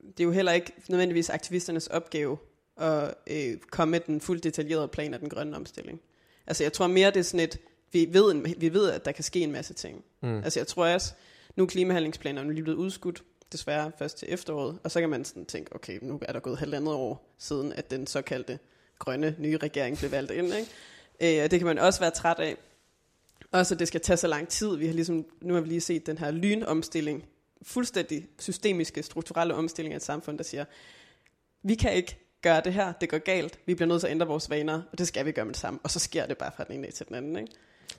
det er jo heller ikke nødvendigvis aktivisternes opgave at øh, komme med den fuldt detaljerede plan af den grønne omstilling. Altså jeg tror mere, det er sådan et, vi ved, vi ved at der kan ske en masse ting. Mm. Altså jeg tror også, nu er klimahandlingsplanerne lige blevet udskudt, desværre først til efteråret, og så kan man sådan tænke, okay, nu er der gået halvandet år siden, at den såkaldte grønne nye regering blev valgt ind, ikke? Øh, og det kan man også være træt af. Også at det skal tage så lang tid. Vi har ligesom, nu har vi lige set den her lynomstilling, fuldstændig systemiske, strukturelle omstilling af et samfund, der siger, vi kan ikke gøre det her, det går galt, vi bliver nødt til at ændre vores vaner, og det skal vi gøre med det samme, og så sker det bare fra den ene dag til den anden, ikke?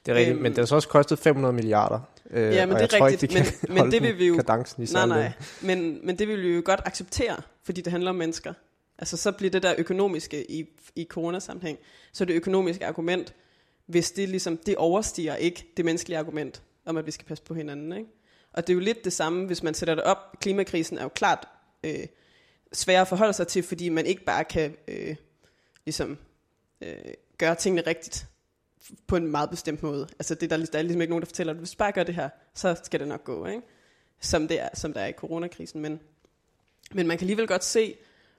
Det er rigtigt, Øhm. men det har så også kostet 500 milliarder. Øh, Ja, men og det er rigtigt, ikke, de men- men det vil vi jo- i Nej, nej, men, men det vil vi jo godt acceptere, fordi det handler om mennesker. Altså så bliver det der økonomiske i, i coronasammenhæng, så det økonomiske argument, hvis det ligesom, det overstiger ikke det menneskelige argument om, at vi skal passe på hinanden. Ikke? Og det er jo lidt det samme, hvis man sætter det op. Klimakrisen er jo klart øh, svær at forholde sig til, fordi man ikke bare kan øh, ligesom, øh, gøre tingene rigtigt på en meget bestemt måde. Altså det, der, der er ligesom ikke nogen, der fortæller, at hvis du bare gør det her, så skal det nok gå. Ikke? Som, det er, som der er i coronakrisen. Men, men man kan alligevel godt se,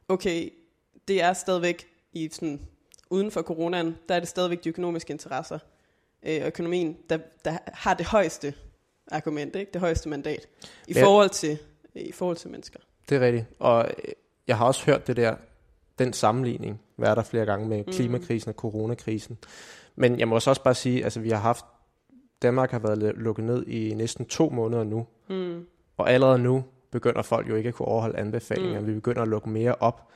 okay, det er stadigvæk i sådan, uden for coronaen, der er det stadigvæk de økonomiske interesser øh, og økonomien, der, der har det højeste argument, ikke? det højeste mandat, i Ja. forhold til, i forhold til mennesker. Det er rigtigt. Og øh, jeg har også hørt det der, den sammenligning, være der flere gange med Mm. klimakrisen og coronakrisen. Men jeg må så også bare sige, altså vi har haft, Danmark har været lu- lukket ned i næsten to måneder nu, Mm. og allerede nu begynder folk jo ikke at kunne overholde anbefalinger. Mm. Vi begynder at lukke mere op.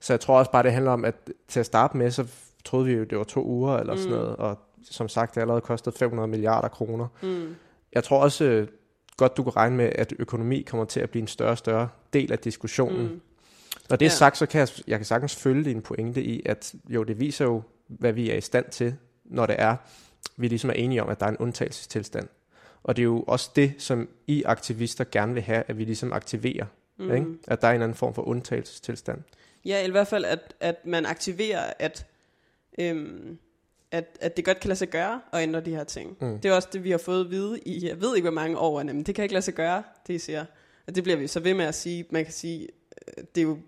Så jeg tror også bare, det handler om, at til at starte med, så troede vi jo, det var to uger eller sådan Mm. noget, og som sagt, det allerede kostet 500 milliarder kroner. Mm. Jeg tror også øh, godt, du kan regne med, at økonomi kommer til at blive en større og større del af diskussionen. Mm. Når det er Ja. sagt, så kan jeg, jeg kan sagtens følge din pointe i, at jo, det viser jo, hvad vi er i stand til, når det er, vi ligesom er enige om, at der er en undtagelsestilstand. Og det er jo også det, som I aktivister gerne vil have, at vi ligesom aktiverer. Mm. Ikke? At der er en anden form for undtagelsestilstand. Ja, i hvert fald, at, at man aktiverer, at, øhm, at, at det godt kan lade sig gøre at ændre de her ting. Mm. Det er også det, vi har fået at vide i, jeg ved ikke, hvor mange år, men det kan ikke lade sig gøre, det I siger. Og det bliver vi så ved med at sige. Man kan sige, øh, det er jo,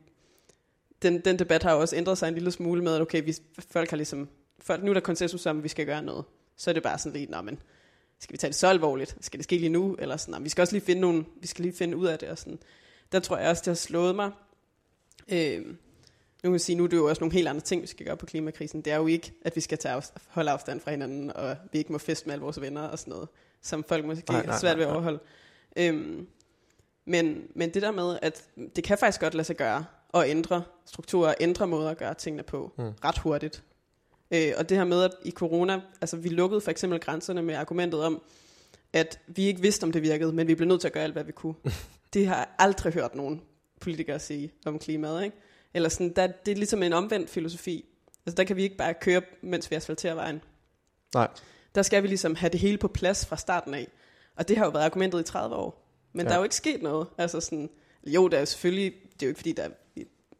den, den debat har jo også ændret sig en lille smule med, at okay, vi, folk har ligesom, folk, nu er der konsensus om, at vi skal gøre noget. Så er det bare sådan lidt, nå, men skal vi tage det så alvorligt? Skal det ske lige nu? Eller sådan, "Nå, vi skal også lige finde nogle, vi skal lige finde ud af det. Og sådan. Der tror jeg også, det har slået mig. Øh, nu kan jeg sige, nu er det jo også nogle helt andre ting, vi skal gøre på klimakrisen. Det er jo ikke, at vi skal tage afst- holde afstand fra hinanden, og vi ikke må feste med alle vores venner og sådan noget, som folk måske Nej, nej, nej, har svært ved at nej, nej. overholde. Øhm, men, men det der med, at det kan faktisk godt lade sig gøre at ændre strukturer, ændre måder at gøre tingene på mm. ret hurtigt. Øh, og det her med, at i corona, altså vi lukkede for eksempel grænserne med argumentet om, at vi ikke vidste, om det virkede, men vi blev nødt til at gøre alt, hvad vi kunne. det har jeg aldrig hørt nogen politikere sige om klimaet, ikke? Eller sådan, der, det er ligesom en omvendt filosofi. Altså der kan vi ikke bare køre, mens vi asfalterer vejen. Nej. Der skal vi ligesom have det hele på plads fra starten af. Og det har jo været argumentet i 30 år. Men Ja. der er jo ikke sket noget. Altså sådan, jo, der er selvfølgelig, det er jo ikke fordi, der er,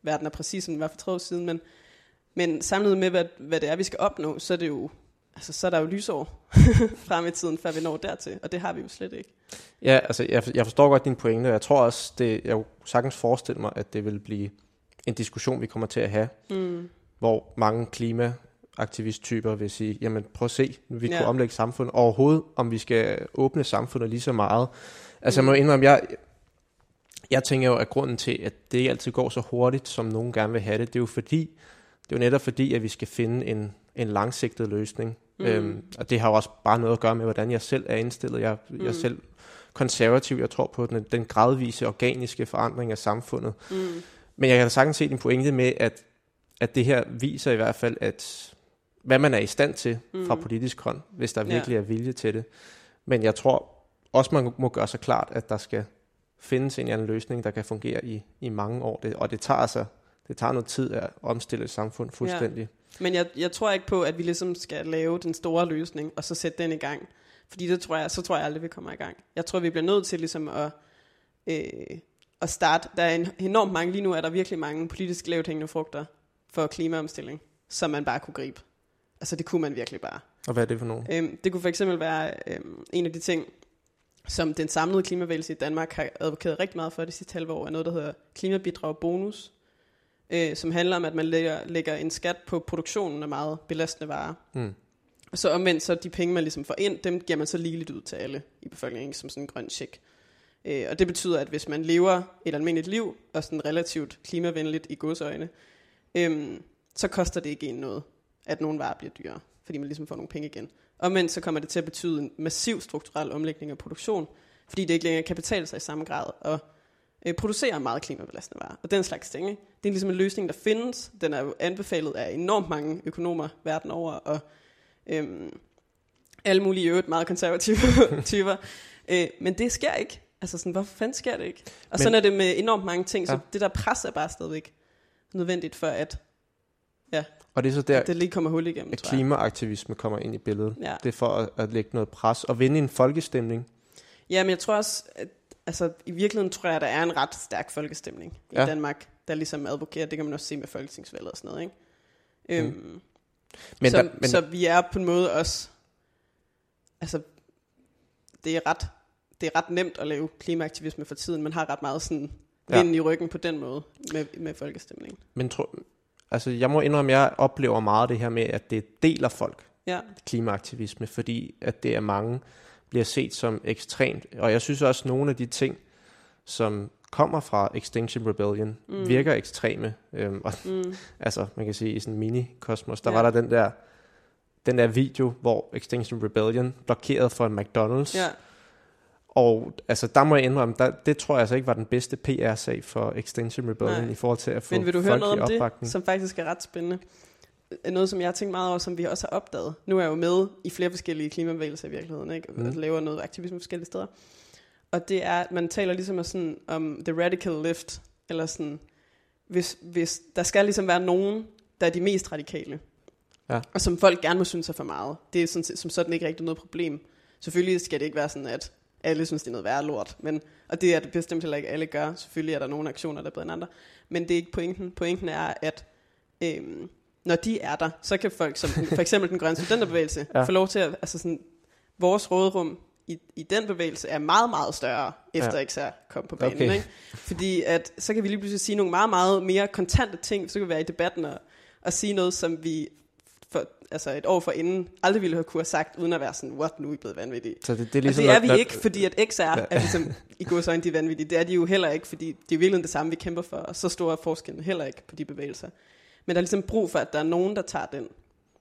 verden er præcis, som den var for 30 år siden, men, men samlet med, hvad, hvad det er, vi skal opnå, så er det jo, altså så er der jo lysår frem i tiden, før vi når dertil, og det har vi jo slet ikke. Ja, altså jeg, jeg forstår godt din pointe, og jeg tror også, det, jeg kunne sagtens forestille mig, at det vil blive en diskussion, vi kommer til at have, Mm. hvor mange klimaaktivisttyper vil sige, jamen prøv at se, vi ja. Ja. kunne omlægge samfundet overhovedet, om vi skal åbne samfundet lige så meget. Altså Mm. jeg må indrømme, jeg, jeg tænker jo, at grunden til, at det ikke altid går så hurtigt, som nogen gerne vil have det, det er jo fordi, det er jo netop fordi, at vi skal finde en, en langsigtet løsning. Mm. Øhm, og det har jo også bare noget at gøre med, hvordan jeg selv er indstillet. Jeg, mm. jeg er Mm. selv konservativ, jeg tror på den, den gradvise, organiske forandring af samfundet. Mm. Men jeg kan da sagtens se din pointe med, at, at det her viser i hvert fald, at hvad man er i stand til mm. fra politisk hånd, hvis der Ja. virkelig er vilje til det. Men jeg tror også, man må gøre sig klart, at der skal findes en eller anden løsning, der kan fungere i, i mange år. Det, og det tager altså det tager noget tid at omstille et samfund fuldstændig. Men jeg, jeg tror ikke på, at vi ligesom skal lave den store løsning, og så sætte den i gang. Fordi det tror jeg, så tror jeg aldrig, vi kommer i gang. Jeg tror, vi bliver nødt til ligesom at, øh, at starte. Der er en, enormt mange, lige nu er der virkelig mange politisk lavt hængende frugter for klimaomstilling, som man bare kunne gribe. Altså det kunne man virkelig bare. Og hvad er det for nogen? Øhm, det kunne for eksempel være øhm, en af de ting, som den samlede klimavægelse i Danmark har advokeret rigtig meget for de sidste halve år, er noget, der hedder klimabidrag bonus, øh, som handler om, at man lægger, lægger en skat på produktionen af meget belastende varer. Mm. Og så omvendt, så de penge, man ligesom får ind, dem giver man så ligeligt ud til alle i befolkningen, som sådan en grøn check. Øh, og det betyder, at hvis man lever et almindeligt liv, og sådan relativt klimavenligt i godsøjne, øhm, så koster det ikke en noget, at nogle varer bliver dyrere, fordi man ligesom får nogle penge igen. Omvendt så kommer det til at betyde en massiv strukturel omlægning af produktion, fordi det ikke længere kan betale sig i samme grad at øh, producere meget klimabelastende varer. Og den slags ting. Ikke? Det er ligesom en løsning, der findes. Den er jo anbefalet af enormt mange økonomer verden over, og øhm, alle mulige øvrigt meget konservative typer. Øh, men det sker ikke. Altså sådan, hvorfor fanden sker det ikke? Og Men- sådan er det med enormt mange ting, så Ja. det der pres er bare stadigvæk nødvendigt for, at ja, Og det er så der, det lige kommer hul igennem, at klimaaktivisme kommer ind i billedet. Ja. Det er for at, at lægge noget pres og vinde en folkestemning. Ja, men jeg tror også, at altså, i virkeligheden tror jeg, at der er en ret stærk folkestemning i Ja. Danmark, der ligesom advokerer. Det kan man også se med folketingsvalget og sådan noget, ikke? Øhm, Mm. Men, så, der, men så vi er på en måde også, altså, det er ret, det er ret nemt at lave klimaaktivisme for tiden. Man har ret meget sådan Ja. vinden i ryggen på den måde med, med folkestemningen. Men tro, altså, jeg må indrømme, at jeg oplever meget det her med, at det deler folk, Ja, klimaaktivisme, fordi at det er mange, bliver set som ekstremt. Og jeg synes også, at nogle af de ting, som kommer fra Extinction Rebellion, mm. virker ekstreme. Øhm, og, mm, altså, man kan sige, i sådan en mini-kosmos, der Ja. var der den der, den der video, hvor Extinction Rebellion blokerede for en McDonald's. ja, Og altså, der må jeg indrømme, der, det tror jeg altså ikke var den bedste PR-sag for Extinction Rebellion Nej. i forhold til at få Men vil du høre noget om det, som faktisk er ret spændende? Noget, som jeg har tænkt meget over, som vi også har opdaget. Nu er jeg jo med i flere forskellige klimabevægelser i virkeligheden, ikke? Mm. Og laver noget aktivisme forskellige steder. Og det er, at man taler ligesom om, sådan, om the radical left, eller sådan, hvis, hvis der skal ligesom være nogen, der er de mest radikale, Ja. og som folk gerne må synes er for meget. Det er sådan, som sådan ikke rigtig noget problem. Selvfølgelig skal det ikke være sådan, at alle synes, det er noget værre lort. Men, og det er det bestemt heller ikke, alle gør. Selvfølgelig er der nogle aktioner, der er bedre end andre. Men det er ikke pointen. Pointen er, at øhm, når de er der, så kan folk, som for eksempel den grønne studenterbevægelse, Ja. ja. få lov til at, altså sådan, vores rådrum i, i den bevægelse er meget, meget større, efter Ja. ja. XR kom på banen. Okay. Ikke? Fordi at, så kan vi lige pludselig sige nogle meget, meget mere kontante ting, så kan vi være i debatten og, og sige noget, som vi for, altså et år for inden aldrig ville have kunne have sagt, uden at være sådan, what, nu er I blevet vanvittige. Så det, det er Ligesom og det er vi ikke, fordi at XR er ligesom, i gods øjne, de er vanvittige. Det er de jo heller ikke, fordi det er virkelig det samme, vi kæmper for, og så store er forskellen heller ikke på de bevægelser. Men der er ligesom brug for, at der er nogen, der tager den,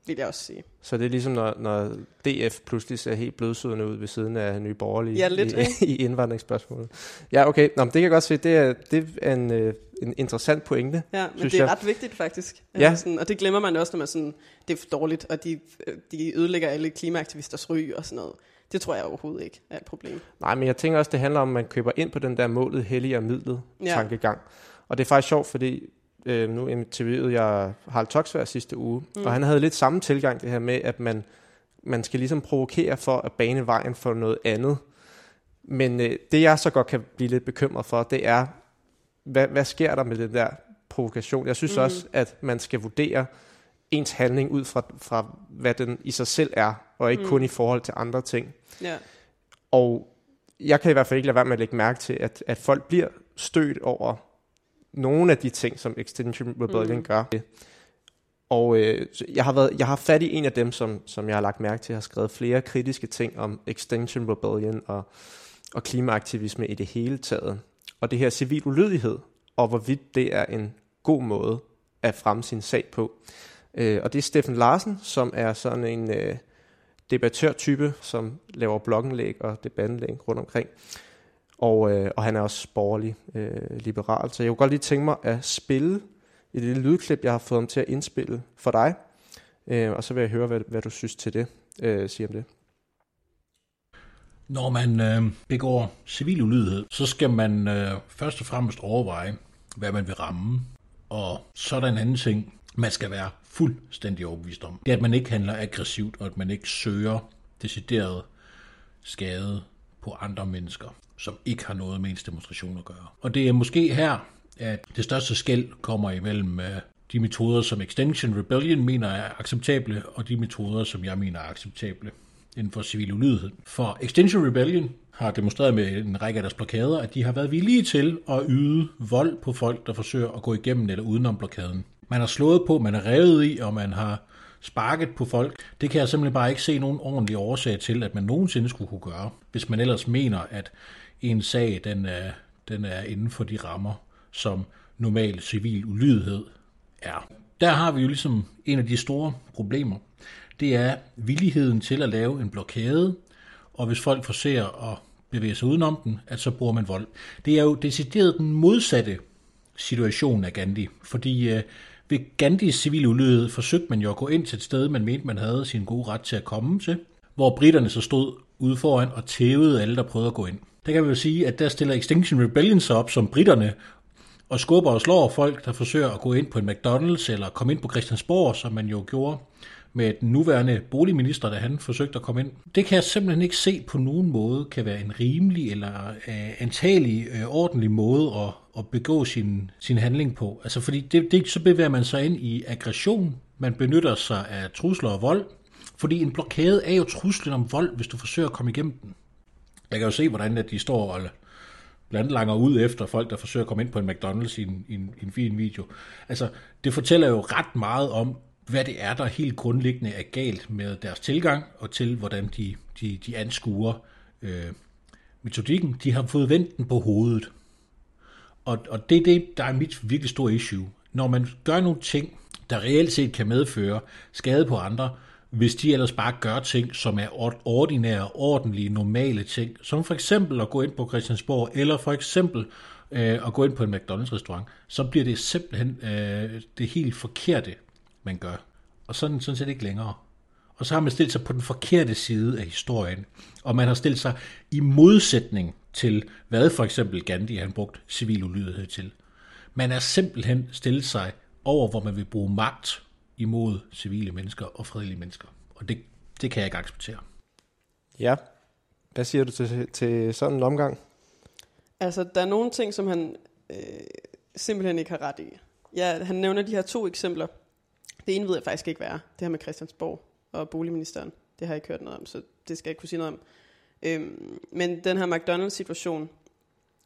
vil jeg også sige. Så det er ligesom, når, når DF pludselig ser helt blødsødende ud ved siden af Nye Borgerlige Ja, lidt, i, i indvandringsspørgsmålet. Ja, okay. Nå, men det kan jeg godt se. Det er, det er en, øh, en interessant pointe. Ja, men Synes det er jeg. ret vigtigt faktisk. Ja. Altså sådan, og det glemmer man også, når man sådan, det er for dårligt, og de, øh, de ødelægger alle klimaaktivisters ry og sådan noget. Det tror jeg overhovedet ikke er et problem. Nej, men jeg tænker også, det handler om, at man køber ind på den der målet helliger midlet Ja. tankegang. Og det er faktisk sjovt, fordi øh, nu interviewede jeg Harald Toksvær sidste uge, mm. og han havde lidt samme tilgang, det her med, at man, man skal ligesom provokere for at bane vejen for noget andet. Men øh, det jeg så godt kan blive lidt bekymret for, det er, hvad, hvad sker der med den der provokation? Jeg synes mm. også, at man skal vurdere ens handling ud fra, fra, hvad den i sig selv er, og ikke mm. kun i forhold til andre ting. Ja, Og jeg kan i hvert fald ikke lade være med at lægge mærke til, at, at folk bliver stødt over nogle af de ting, som Extinction Rebellion mm. gør. Og øh, jeg har været, jeg har fat i en af dem, som, som jeg har lagt mærke til, har skrevet flere kritiske ting om Extinction Rebellion og, og klimaaktivisme i det hele taget. Og det her civil ulydighed, og hvorvidt det er en god måde at fremme sin sag på. Øh, og det er Steffen Larsen, som er sådan en øh, debattørtype, som laver bloggenlæg og debattenlæg rundt omkring. Og, øh, og han er også borgerlig øh, liberal. Så jeg kunne godt lige tænke mig at spille et lille lydklip, jeg har fået ham til at indspille for dig. Øh, og så vil jeg høre, hvad, hvad du synes til det, øh, siger om det. Når man øh, begår civil ulydighed, så skal man øh, først og fremmest overveje, hvad man vil ramme. Og så er der en anden ting, man skal være fuldstændig overbevist om. Det er, at man ikke handler aggressivt, og at man ikke søger decideret skade på andre mennesker, som ikke har noget med ens demonstration at gøre. Og det er måske her, at det største skæld kommer imellem øh, de metoder, som Extinction Rebellion mener er acceptable, og de metoder, som jeg mener er acceptable inden for civil ulydighed. For Extinction Rebellion har demonstreret med en række af deres blokader, at de har været villige til at yde vold på folk, der forsøger at gå igennem eller udenom blokaden. Man har slået på, man har revet i, og man har sparket på folk. Det kan jeg simpelthen bare ikke se nogen ordentlig årsag til, at man nogensinde skulle kunne gøre, hvis man ellers mener, at en sag den er, den er inden for de rammer, som normal civil ulydighed er. Der har vi jo ligesom en af de store problemer. Det er villigheden til at lave en blokade, og hvis folk forsøger at bevæge sig udenom den, at så bruger man vold. Det er jo decideret den modsatte situation af Gandhi, fordi øh, ved Gandhis civile ulydighed forsøgte man jo at gå ind til et sted, man mente, man havde sin gode ret til at komme til, hvor britterne så stod ude foran og tævede alle, der prøvede at gå ind. Der kan man jo sige, at der stiller Extinction Rebellion sig op som britterne, og skubber og slår folk, der forsøger at gå ind på en McDonald's eller komme ind på Christiansborg, som man jo gjorde med den nuværende boligminister, da han forsøgte at komme ind. Det kan jeg simpelthen ikke se på nogen måde kan være en rimelig eller øh, antagelig øh, ordentlig måde at, at begå sin, sin handling på. Altså fordi det, det, så bevæger man sig ind i aggression, man benytter sig af trusler og vold, fordi en blokade er jo truslen om vold, hvis du forsøger at komme igennem den. Jeg kan jo se, hvordan at de står og blandt langer ud efter folk, der forsøger at komme ind på en McDonald's i en, i en, i en fin video. Altså, det fortæller jo ret meget om, hvad det er, der helt grundlæggende er galt med deres tilgang, og til hvordan de, de, de anskuer øh, metodikken. De har fået vendt den på hovedet. Og, og det er det, der er mit virkelig store issue. Når man gør nogle ting, der reelt set kan medføre skade på andre, hvis de ellers bare gør ting, som er ordinære, ordentlige, normale ting, som for eksempel at gå ind på Christiansborg, eller for eksempel øh, at gå ind på en McDonald's-restaurant, så bliver det simpelthen øh, det helt forkerte, man gør. Og sådan sådan set ikke længere. Og så har man stillet sig på den forkerte side af historien, og man har stillet sig i modsætning til, hvad for eksempel Gandhi han brugt civil ulydighed til. Man er simpelthen stillet sig over, hvor man vil bruge magt imod civile mennesker og fredelige mennesker. Og det, det kan jeg ikke acceptere. Ja. Hvad siger du til, til sådan en omgang? Altså, der er nogle ting, som han øh, simpelthen ikke har ret i. Ja, han nævner de her to eksempler. Det ene ved jeg faktisk ikke, hvad er. Det her med Christiansborg og boligministeren. Det har jeg ikke hørt noget om, så det skal jeg ikke kunne sige noget om. Øhm, men den her McDonald's-situation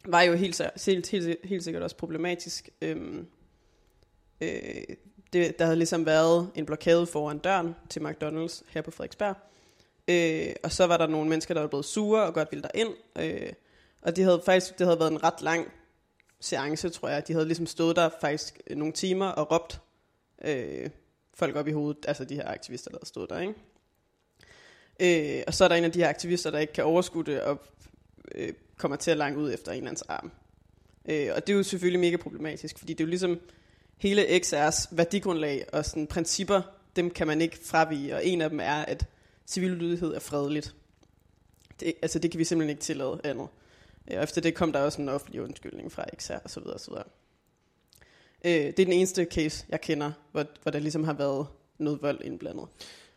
var jo helt, helt, helt, helt sikkert også problematisk. Øhm, øh, det, der havde ligesom været en blokade foran døren til McDonald's her på Frederiksberg. Øh, og så var der nogle mennesker, der var blevet sure og godt ville derind. Øh, og det havde faktisk det havde været en ret lang seance, tror jeg. De havde ligesom stået der faktisk nogle timer og råbt øh, folk op i hovedet, altså de her aktivister, der havde stået der, ikke? Øh, og så er der en af de her aktivister, der ikke kan overskue det, og øh, kommer til at lange ud efter en eller andens arm. Øh, og det er jo selvfølgelig mega problematisk, fordi det er jo ligesom hele XR's værdigrundlag og sådan principper, dem kan man ikke fravige, og en af dem er, at civil lydighed er fredeligt. Det, altså det kan vi simpelthen ikke tillade andet. Øh, og efter det kom der også en offentlig undskyldning fra XR og så videre og så videre. Øh, det er den eneste case, jeg kender, hvor, hvor der ligesom har været noget vold indblandet.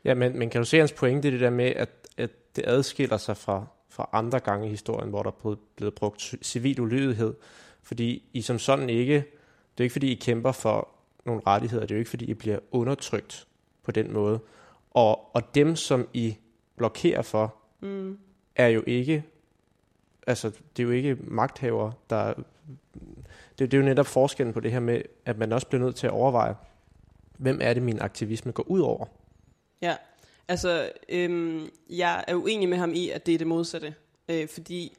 Ja, men, men kan du se hans pointe, det der med, at, at det adskiller sig fra, fra andre gange i historien, hvor der er blevet brugt civil ulydighed, fordi I som sådan ikke, det er ikke fordi I kæmper for nogle rettigheder, det er jo ikke fordi I bliver undertrykt på den måde. Og, og dem, som I blokerer for, mm. er jo ikke, altså det er jo ikke magthavere, der, det, det er jo netop forskellen på det her med, at man også bliver nødt til at overveje, hvem er det, min aktivisme går ud over? Ja, altså øhm, jeg er uenig med ham i, at det er det modsatte. Øh, fordi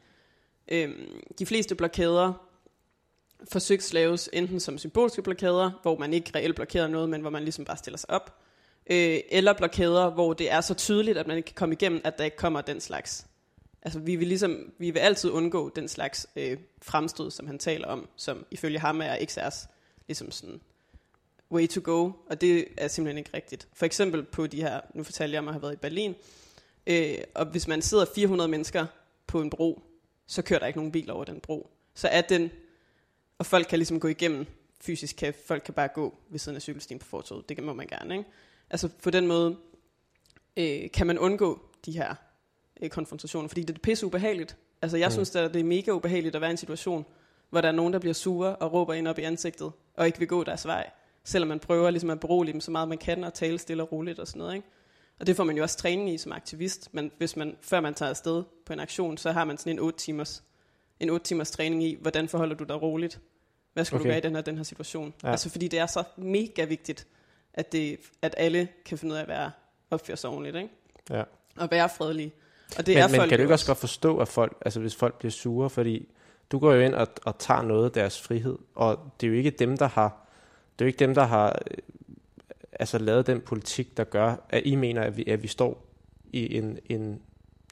øhm, de fleste blokader forsøgt laves enten som symbolske blokader, hvor man ikke reelt blokerer noget, men hvor man ligesom bare stiller sig op, øh, eller blokader, hvor det er så tydeligt, at man ikke kan komme igennem, at der ikke kommer den slags. Altså vi vil, ligesom, vi vil altid undgå den slags øh, fremstød, som han taler om, som ifølge ham er XR's ligesom sådan way to go, og det er simpelthen ikke rigtigt. For eksempel på de her, nu fortalte jeg om at have været i Berlin, øh, og hvis man sidder 400 mennesker på en bro, så kører der ikke nogen bil over den bro. Så er den, og folk kan ligesom gå igennem fysisk, kan, folk kan bare gå ved siden af cykelstien på fortoget, det må man gerne, ikke? Altså på den måde øh, kan man undgå de her øh, konfrontationer, fordi det er pisse ubehageligt. Altså jeg mm. synes, at det er mega ubehageligt at være i en situation, hvor der er nogen, der bliver sure og råber ind op i ansigtet, og ikke vil gå deres vej selvom man prøver ligesom at berolige dem så meget man kan, og tale stille og roligt og sådan noget. Ikke? Og det får man jo også træning i som aktivist, men hvis man, før man tager afsted på en aktion, så har man sådan en 8 timers, en 8 timers træning i, hvordan forholder du dig roligt? Hvad skal okay. du gøre i den her, den her situation? Ja. Altså fordi det er så mega vigtigt, at, det, at alle kan finde ud af at være opføre sig ordentligt, ikke? Ja. Og være fredelige. Og det men, er men folk kan du ikke også godt forstå, at folk, altså hvis folk bliver sure, fordi du går jo ind og, og tager noget af deres frihed, og det er jo ikke dem, der har det er jo ikke dem, der har øh, altså, lavet den politik, der gør, at I mener, at vi, at vi står i en, en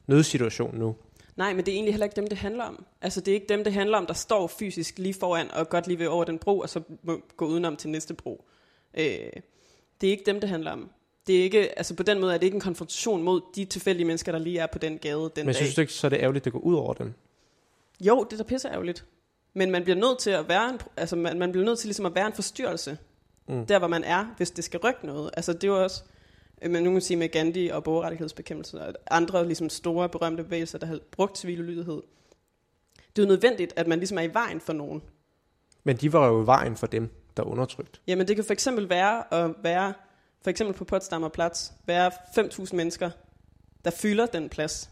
nødsituation nu. Nej, men det er egentlig heller ikke dem, det handler om. Altså, det er ikke dem, det handler om, der står fysisk lige foran og godt lige ved over den bro, og så må gå udenom til næste bro. Øh, det er ikke dem, det handler om. Det er ikke, altså på den måde er det ikke en konfrontation mod de tilfældige mennesker, der lige er på den gade den Men dag. synes du ikke, så er det ærgerligt, at det går ud over dem? Jo, det er da pisse ærgerligt. Men man bliver nødt til at være en, altså man, man bliver nødt til ligesom at være en forstyrrelse. Mm. Der hvor man er, hvis det skal rykke noget. Altså det er jo også, øh, man nu kan sige med Gandhi og borgerrettighedsbekæmpelse og andre ligesom store berømte bevægelser, der har brugt civil ulydighed. Det er jo nødvendigt, at man ligesom er i vejen for nogen. Men de var jo i vejen for dem, der er undertrykt. Jamen det kan for eksempel være at være, for eksempel på Potsdamer Plads, være 5.000 mennesker, der fylder den plads,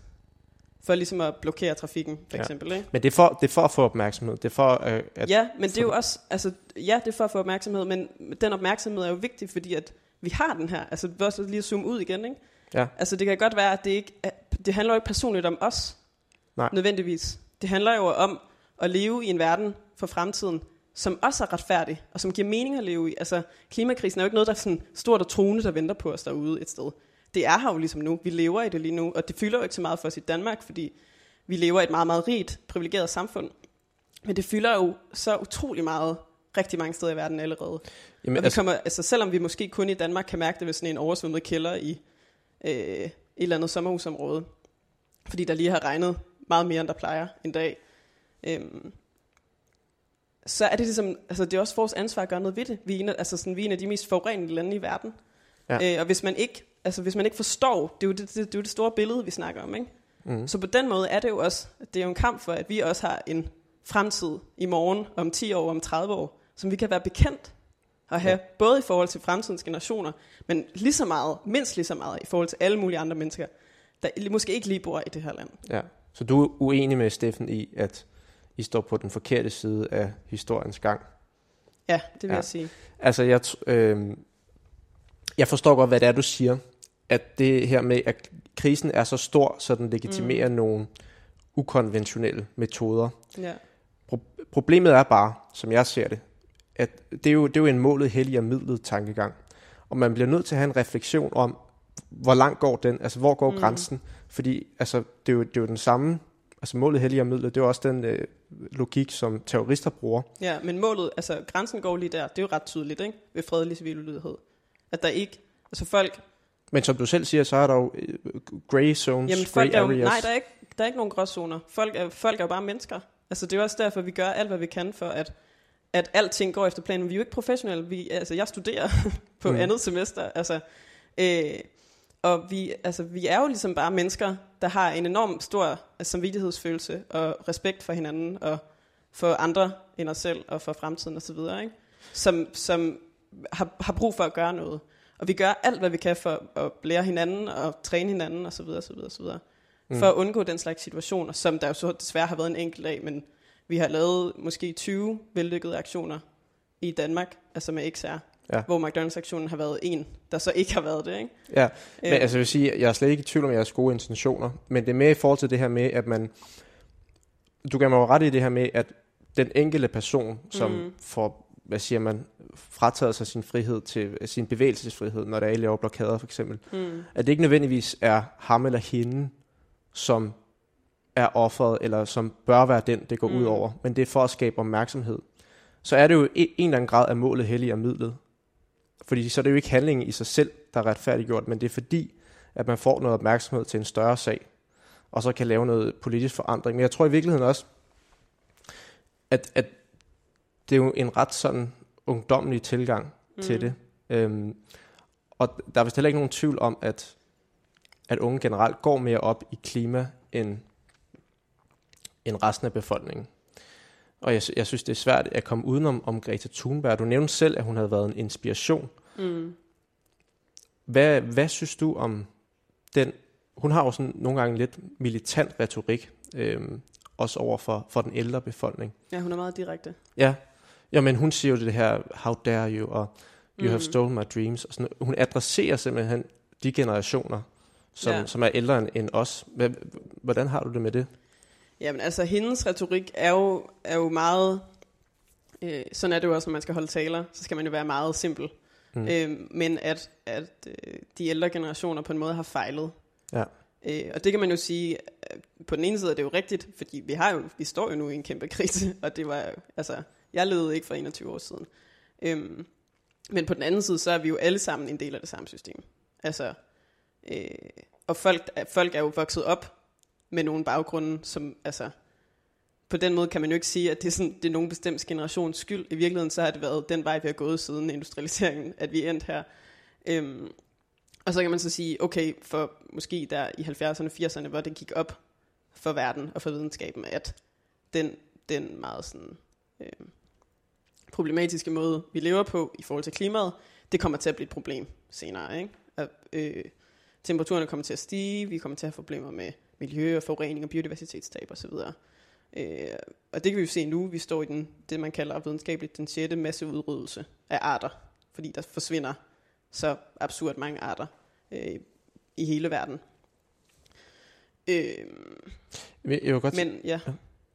for ligesom at blokere trafikken, for Ja. eksempel. Ikke? Men det er for, det er for at få opmærksomhed. Det er for, øh, at, Ja, men det er jo også, altså, ja, det er for at få opmærksomhed, men den opmærksomhed er jo vigtig, fordi at vi har den her, altså bare så lige at zoome ud igen, ikke? Ja. Altså det kan godt være, at det ikke, det handler jo ikke personligt om os, Nej. nødvendigvis. Det handler jo om at leve i en verden for fremtiden, som også er retfærdig, og som giver mening at leve i. Altså klimakrisen er jo ikke noget, der er sådan stort og truende, der venter på os derude et sted. Det er her jo ligesom nu. Vi lever i det lige nu, og det fylder jo ikke så meget for os i Danmark, fordi vi lever i et meget, meget rigt, privilegeret samfund. Men det fylder jo så utrolig meget rigtig mange steder i verden allerede. Jamen, og vi altså, kommer, altså, selvom vi måske kun i Danmark kan mærke det ved sådan en oversvømmet kælder i øh, et eller andet sommerhusområde, fordi der lige har regnet meget mere, end der plejer en dag, øhm, så er det ligesom, altså det er også vores ansvar at gøre noget ved det. Vi er en af, altså sådan, vi er en af de mest forurenede lande i verden. Ja. Øh, og hvis man ikke, altså hvis man ikke forstår, det er, jo det, det, det er jo det store billede, vi snakker om, ikke? mm. Så på den måde er det jo også, det er jo en kamp for, at vi også har en fremtid i morgen, om 10 år, om 30 år, som vi kan være bekendt at have, ja. både i forhold til fremtidens generationer, men lige så meget, mindst lige så meget, i forhold til alle mulige andre mennesker, der måske ikke lige bor i det her land. ja. Så du er uenig med Steffen i, at I står på den forkerte side af historiens gang? Ja, det vil Ja. jeg sige. Altså, jeg, øh, jeg forstår godt, hvad det er, du siger. At det her med, at krisen er så stor, så den legitimerer mm. nogle ukonventionelle metoder. Ja. Pro- problemet er bare, som jeg ser det, at det er jo, det er jo en målet hellig og midlet tankegang. Og man bliver nødt til at have en refleksion om, hvor langt går den? Altså, hvor går mm. grænsen? Fordi altså, det, er jo, det er jo den samme, altså målet hellig og midlet, det er jo også den øh, logik, som terrorister bruger. ja, men målet, altså grænsen går lige der, det er jo ret tydeligt, ikke? Ved fredelig civil ulydighed. At der ikke, altså folk, Men som du selv siger, så er der jo øh, gray zones, Jamen, folk er jo, areas. nej, der er, ikke, der er ikke nogen gråzoner. Folk er, folk er jo bare mennesker. Altså, det er jo også derfor, vi gør alt, hvad vi kan for, at, at alting går efter planen. Vi er jo ikke professionelle. Vi, altså, jeg studerer på Mm. andet semester. Altså, øh, og vi, altså, vi er jo ligesom bare mennesker, der har en enorm stor altså, samvittighedsfølelse og respekt for hinanden og for andre end os selv og for fremtiden osv.? Som, som har, har brug for at gøre noget. Og vi gør alt, hvad vi kan for at lære hinanden og træne hinanden osv. osv., osv. Mm. For at undgå den slags situationer, som der jo så desværre har været en enkelt af, men vi har lavet måske 20 vellykkede aktioner i Danmark, altså med XR, Ja. hvor McDonald's-aktionen har været en, der så ikke har været det, ikke? Ja, men Øh, altså jeg vil sige, jeg er slet ikke i tvivl om jeres gode intentioner, men det er mere i forhold til det her med, at man, du kan mig jo ret i det her med, at den enkelte person, som mm. Får, hvad siger man, frataget sig sin frihed til, sin bevægelsesfrihed, når der er laver blokader for eksempel, mm, at det ikke nødvendigvis er ham eller hende, som er offeret, eller som bør være den, det går mm. ud over, men det er for at skabe opmærksomhed. Så er det jo i en eller anden grad af målet hellig og midlet. Fordi så er det jo ikke handlingen i sig selv, der er retfærdiggjort, men det er fordi, at man får noget opmærksomhed til en større sag, og så kan lave noget politisk forandring. Men jeg tror i virkeligheden også, at, at det er jo en ret sådan ungdommelig tilgang mm. til det. Øhm, og der er vist heller ikke nogen tvivl om, at, at unge generelt går mere op i klima end, end resten af befolkningen. Og jeg, jeg synes, det er svært at komme udenom om Greta Thunberg. Du nævnte selv, at hun havde været en inspiration. mm. Hvad, hvad synes du om den? Hun har jo sådan nogle gange lidt militant retorik, øhm, også over for, for den ældre befolkning. Ja, hun er meget direkte. Ja, ja men hun siger jo det her, how dare you, og you mm. have stolen my dreams. Og sådan. Hun adresserer simpelthen de generationer, som, Ja. som er ældre end, os. Hvordan har du det med det? Jamen altså, hendes retorik er jo, er jo meget... Øh, sådan er det jo også, når man skal holde taler. Så skal man jo være meget simpel. Mm. Øh, men at, at øh, de ældre generationer på en måde har fejlet. Ja. Øh, og det kan man jo sige, øh, på den ene side er det jo rigtigt, fordi vi, har jo, vi står jo nu i en kæmpe krise, og det var, altså, jeg levede ikke for 21 år siden. Øhm, men på den anden side, så er vi jo alle sammen en del af det samme system. Altså, øh, og folk, folk er jo vokset op med nogle baggrunde, som, altså, på den måde kan man jo ikke sige, at det er, sådan, det er nogen bestemt generations skyld. I virkeligheden så har det været den vej, vi har gået siden industrialiseringen, at vi er endt her. Øhm, og så kan man så sige, okay, for måske der i 70'erne og 80'erne, hvor det gik op for verden og for videnskaben, at den, den meget sådan, øh, problematiske måde, vi lever på i forhold til klimaet, det kommer til at blive et problem senere. Ikke? At, øh, temperaturerne kommer til at stige, vi kommer til at have problemer med miljø og forurening og biodiversitetstab osv. Øh, og det kan vi jo se nu, vi står i den, det man kalder videnskabeligt den sjette masseudryddelse af arter, fordi der forsvinder så absurd mange arter øh, i hele verden. Øh, Jeg vil godt... men ja,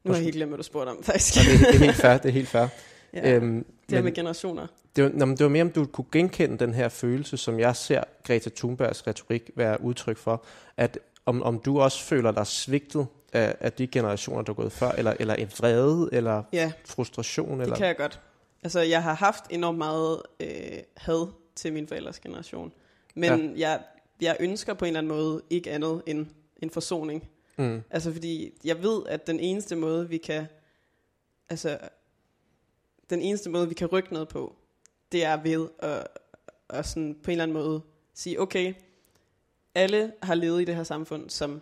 nu har jeg helt glemt, hvad du spurgte om, faktisk. Ja, det, er- det er helt fair, det er helt fair. ja, øhm, det her med generationer. det, var, nå, men det var mere, om du kunne genkende den her følelse, som jeg ser Greta Thunbergs retorik være udtryk for, at om, om du også føler dig svigtet af, af de generationer, der er gået før, eller, eller en vrede, eller Ja, frustration, det eller... kan jeg godt. Altså, jeg har haft enormt meget øh, had til min forældres generation. Men ja. jeg, jeg ønsker på en eller anden måde ikke andet end en forsoning. Mm, Altså, fordi jeg ved, at den eneste måde, vi kan... Altså, den eneste måde, vi kan rykke noget på, det er ved at, at sådan på en eller anden måde sige, okay, alle har levet i det her samfund, som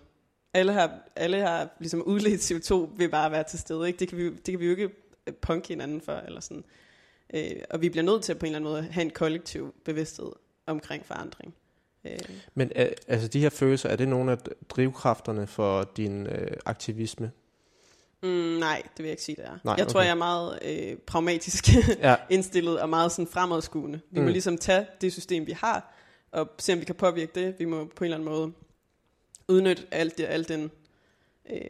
alle har, alle har ligesom udledt CO2 ved bare at være til stede. Ikke? Det, kan vi, det kan vi jo ikke øh, punke hinanden for. Eller sådan. Øh, og vi bliver nødt til på en eller anden måde have en kollektiv bevidsthed omkring forandring. Øh, Men øh, altså, de her følelser, er det nogle af drivkræfterne for din øh, aktivisme? mm, nej, det vil jeg ikke sige, det er. Nej, jeg tror, okay. jeg er meget øh, pragmatisk Ja, indstillet og meget sådan fremadskuende. Vi mm. må ligesom tage det system, vi har, og se, om vi kan påvirke det. Vi må på en eller anden måde udnytte alt, det, alt den... Øh,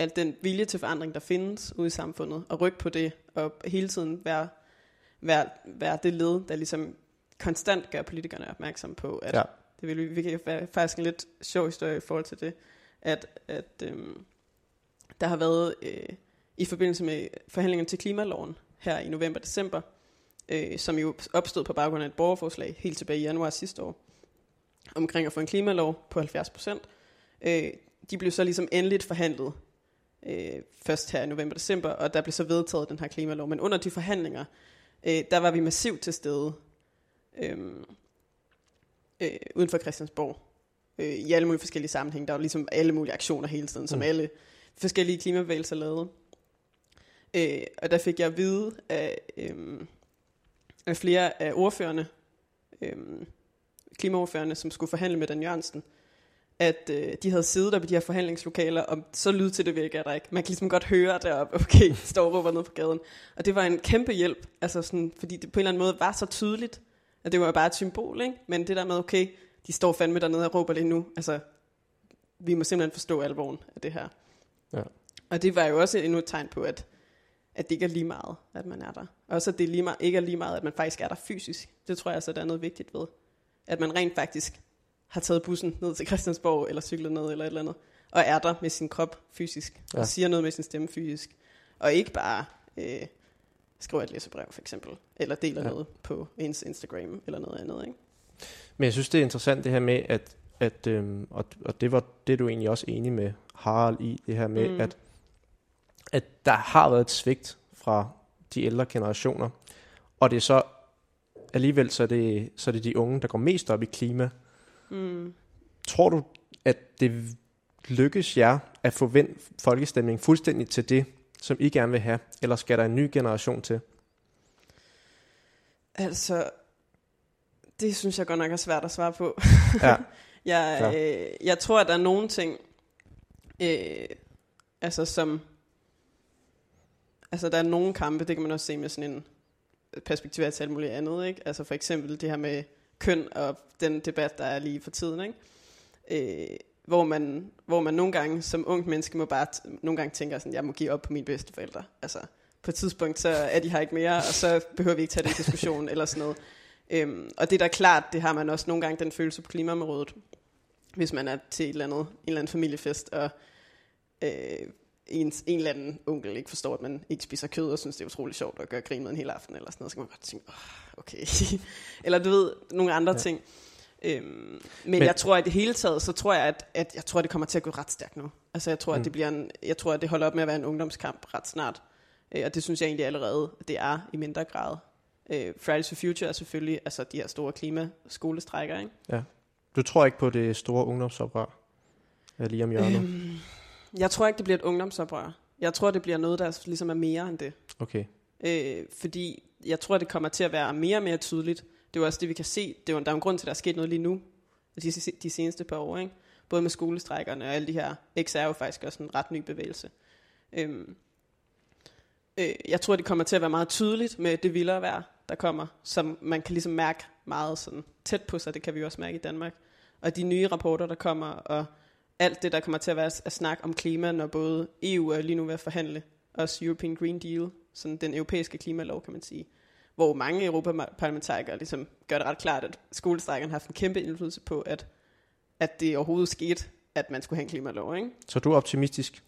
alt den vilje til forandring, der findes ude i samfundet, og rykke på det, og hele tiden være, være, være det led, der ligesom konstant gør politikerne opmærksom på, at Ja. det vil vi, kan være faktisk en lidt sjov historie i forhold til det, at, at øhm, der har været øh, i forbindelse med forhandlingerne til klimaloven her i november-december, øh, som jo opstod på baggrund af et borgerforslag helt tilbage i januar sidste år, omkring at få en klimalov på 70 procent. Øh, de blev så ligesom endeligt forhandlet øh, først her i november-december, og der blev så vedtaget den her klimalov. Men under de forhandlinger, øh, der var vi massivt til stede øh, øh, uden for Christiansborg. Øh, I alle mulige forskellige sammenhænge. Der var ligesom alle mulige aktioner hele tiden, som Mm. alle forskellige klimabevægelser lavede. Øh, og der fik jeg at vide af, øh, af flere af ordførerne, øh, klimaordførerne, som skulle forhandle med Dan Jørgensen, at øh, de havde siddet der på de her forhandlingslokaler, og så lyd til det virker der ikke. Man kan ligesom godt høre deroppe, okay, står og råber ned på gaden. Og det var en kæmpe hjælp, altså sådan, fordi det på en eller anden måde var så tydeligt, at det var bare et symbol, ikke? Men det der med, okay, de står fandme dernede og råber lige nu, altså, vi må simpelthen forstå alvoren af det her. Ja. Og det var jo også endnu et tegn på, at, at det ikke er lige meget, at man er der. Og også at det er lige meget, ikke er lige meget, at man faktisk er der fysisk. Det tror jeg så, der er noget vigtigt ved. At man rent faktisk har taget bussen ned til Christiansborg, eller cyklet ned, eller et eller andet, og er der med sin krop fysisk, ja. Og siger noget med sin stemme fysisk. Og ikke bare øh, skriver et læsebrev, for eksempel, eller deler ja. Noget på ens Instagram, eller noget andet, ikke? Men jeg synes, det er interessant det her med, at, at øhm, og, og det var det, du egentlig også enig med Harald i, det her med, mm. at, at der har været et svigt fra de ældre generationer, og det er så alligevel, så er det, så er det de unge, der går mest op i klima. Mm. Tror du, at det lykkes jer at få vendt folkestemningen fuldstændig til det, som I gerne vil have, eller skal der en ny generation til? Altså, det synes jeg godt nok er svært at svare på. Ja, Jeg, Ja. øh, jeg tror, at der er nogle ting, øh, altså som, altså der er nogle kampe, det kan man også se med sådan en perspektiv af til alt muligt andet, ikke? Altså for eksempel det her med køn og den debat, der er lige for tiden, ikke? Øh, hvor man, hvor man nogle gange som ungt menneske må bare nogle gange tænker sådan, jeg må give op på mine bedsteforældre. Altså på et tidspunkt, så er de her ikke mere, og så behøver vi ikke tage den diskussion eller sådan noget. Øhm, og det er da klart, det har man også nogle gange den følelse på klimaområdet, hvis man er til et eller andet, en eller anden familiefest, og øh, ens, en eller anden onkel ikke forstår, at man ikke spiser kød, og synes, det er utrolig sjovt at gøre grin med en hel aften, eller sådan noget, så kan man godt tænke, oh, okay. eller du ved, nogle andre ja. Ja. ting. Øhm, men, Men- jeg tror, at det hele taget, så tror jeg, at, at jeg tror, at det kommer til at gå ret stærkt nu. Altså, jeg tror, Mm. at det bliver en, jeg tror, at det holder op med at være en ungdomskamp ret snart. Øh, og det synes jeg egentlig allerede, at det er i mindre grad. Øh, Fridays for Future er selvfølgelig altså, de her store klimaskolestrækker, ikke? Du tror ikke på det store ungdomsoprør? Lige om hjørnet? Øhm, jeg tror ikke, det bliver et ungdomsoprør. Jeg tror, det bliver noget, der ligesom er mere end det. Okay. Øh, fordi jeg tror, det kommer til at være mere og mere tydeligt. Det er jo også det, vi kan se. Det er jo, der er en grund til, at der er sket noget lige nu, de, de seneste par år. Ikke? Både med skolestrækkerne og alle de her. X er jo faktisk også en ret ny bevægelse. Øhm, øh, jeg tror, det kommer til at være meget tydeligt med det vildere vejr, der kommer, som man kan ligesom mærke meget sådan tæt på sig. Det kan vi også mærke i Danmark. Og de nye rapporter, der kommer, og alt det, der kommer til at være at snakke om klima, når både EU er lige nu ved at forhandle, også European Green Deal, sådan den europæiske klimalov, kan man sige, hvor mange europaparlamentarikere ligesom gør det ret klart, at skolestrækkerne har haft en kæmpe indflydelse på, at, at det overhovedet skete, at man skulle have en klimalov. Ikke? Så du er optimistisk?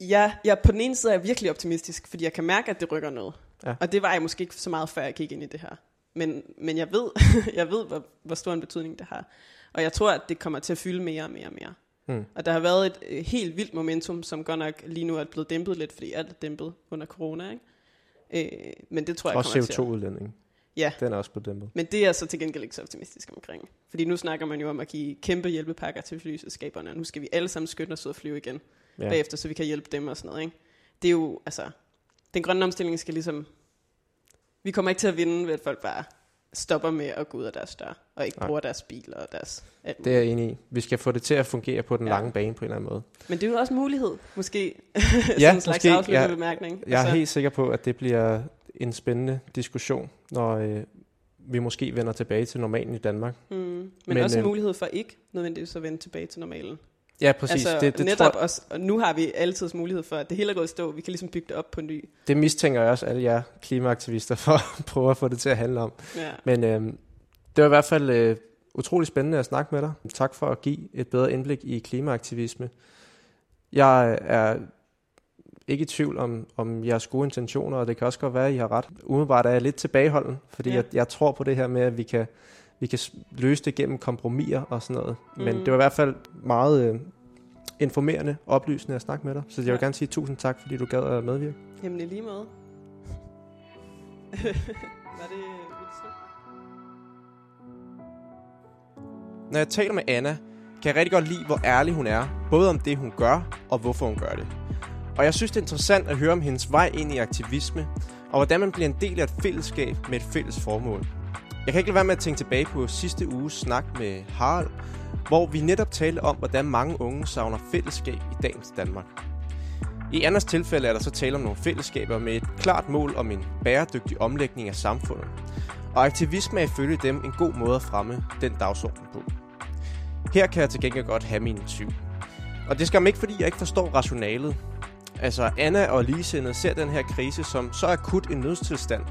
Ja, jeg, på den ene side er jeg virkelig optimistisk, fordi jeg kan mærke, at det rykker noget. Ja. Og det var jeg måske ikke så meget, før jeg gik ind i det her. Men, men jeg ved, jeg ved hvor, hvor stor en betydning det har. Og jeg tror, at det kommer til at fylde mere og mere og mere. Mm. Og der har været et øh, helt vildt momentum, som godt nok lige nu er blevet dæmpet lidt, fordi alt er dæmpet under corona. Ikke? Øh, men det tror jeg Og kommer til at... CO2-udledning. Ja, Den er også på dæmpet. men det er jeg så til gengæld ikke så optimistisk omkring. Fordi nu snakker man jo om at give kæmpe hjælpepakker til flyselskaberne, og nu skal vi alle sammen skynde os ud og flyve igen ja. bagefter, så vi kan hjælpe dem og sådan noget. Ikke? Det er jo, altså, den grønne omstilling skal ligesom, vi kommer ikke til at vinde ved, at folk bare stopper med at gå ud af deres dør, og ikke Nej. bruger deres bil og deres alt Det er jeg enig i. Vi skal få det til at fungere på den Ja. lange bane på en eller anden måde. Men det er jo også en mulighed, måske, Ja, en slags måske. afsluttende Ja. bemærkning. Jeg er helt sikker på, at det bliver en spændende diskussion, når øh, vi måske vender tilbage til normalen i Danmark. mm, men, Men, men også en øh, mulighed for ikke nødvendigvis at vende tilbage til normalen. Ja, præcis. altså, det, det, netop tror, også, og nu har vi altid mulighed for, at det hele er gået stå. Vi kan ligesom bygge det op på ny. det mistænker jeg også alle jer klimaaktivister for at prøve at få det til at handle om. Ja. Men øh, det var i hvert fald øh, utrolig spændende at snakke med dig. Tak for at give et bedre indblik i klimaaktivisme. Jeg er ikke i tvivl om, om jeres gode intentioner, og det kan også godt være, at I har ret. Umiddelbart er jeg lidt tilbageholden, fordi ja. jeg, jeg tror på det her med, at vi kan, vi kan løse det gennem kompromiser og sådan noget. Men Mm. det var i hvert fald meget øh, informerende, oplysende at snakke med dig. Så jeg vil Ja. gerne sige tusind tak, fordi du gad at medvirke. Jamen i lige måde. Var det mit slut? Når jeg taler med Anna, kan jeg rigtig godt lide, hvor ærlig hun er. Både om det, hun gør, og hvorfor hun gør det. Og jeg synes, det er interessant at høre om hendes vej ind i aktivisme, og hvordan man bliver en del af et fællesskab med et fælles formål. Jeg kan ikke lade være med at tænke tilbage på sidste uges snak med Harald, hvor vi netop talte om, hvordan mange unge savner fællesskab i dagens Danmark. I Anders tilfælde er der så tale om nogle fællesskaber med et klart mål om en bæredygtig omlægning af samfundet. Og aktivisme er ifølge dem en god måde at fremme den dagsorden på. Her kan jeg til gengæld godt have mine tvivl. Og det skal ikke, fordi jeg ikke forstår rationalet. Altså, Anna og ligesindede ser den her krise som så akut en nødstilstand,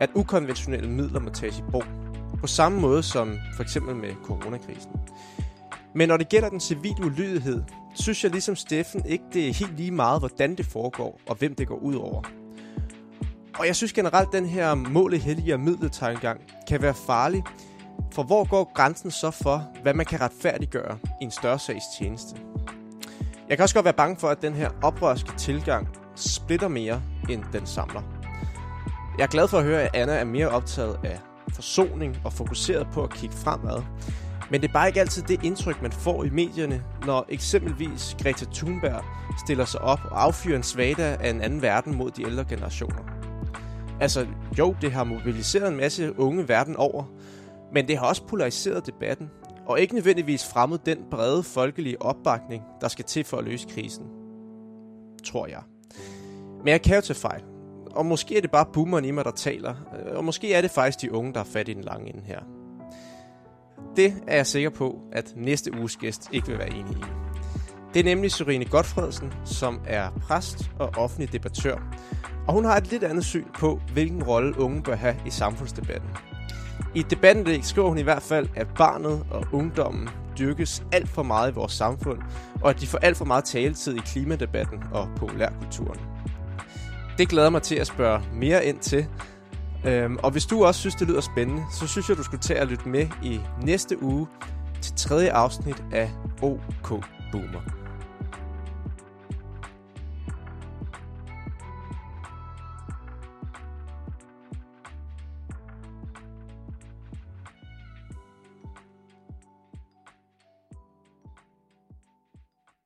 at ukonventionelle midler må tages i brug. På samme måde som for eksempel med coronakrisen. Men når det gælder den civile ulydighed, synes jeg ligesom Steffen ikke, det er helt lige meget, hvordan det foregår og hvem det går ud over. Og jeg synes generelt, at den her målet hellige middeltankegang kan være farlig, for hvor går grænsen så for, hvad man kan retfærdiggøre i en større sags tjeneste? Jeg kan også godt være bange for, at den her oprørske tilgang splitter mere, end den samler. Jeg er glad for at høre, at Anna er mere optaget af forsoning og fokuseret på at kigge fremad. Men det er bare ikke altid det indtryk, man får i medierne, når eksempelvis Greta Thunberg stiller sig op og affyrer en svada af en anden verden mod de ældre generationer. Altså, jo, det har mobiliseret en masse unge verden over, men det har også polariseret debatten, og ikke nødvendigvis fremmet den brede folkelige opbakning, der skal til for at løse krisen. Tror jeg. Men jeg kan jo tage fejl. Og måske er det bare boomeren i mig, der taler. Øh, og måske er det faktisk de unge, der er fat i den lange ende her. Det er jeg sikker på, at næste uges gæst ikke vil være enig i. Det er nemlig Sorine Godfredsen, som er præst og offentlig debattør. Og hun har et lidt andet syn på, hvilken rolle unge bør have i samfundsdebatten. I debatten debatindlæg skriver hun i hvert fald, at barnet og ungdommen dyrkes alt for meget i vores samfund, og at de får alt for meget taletid i klimadebatten og populærkulturen. Det glæder mig til at spørge mere ind til, Øhm, og hvis du også synes, det lyder spændende, så synes jeg, du skulle tage at lytte med i næste uge til tredje afsnit af OK Boomer.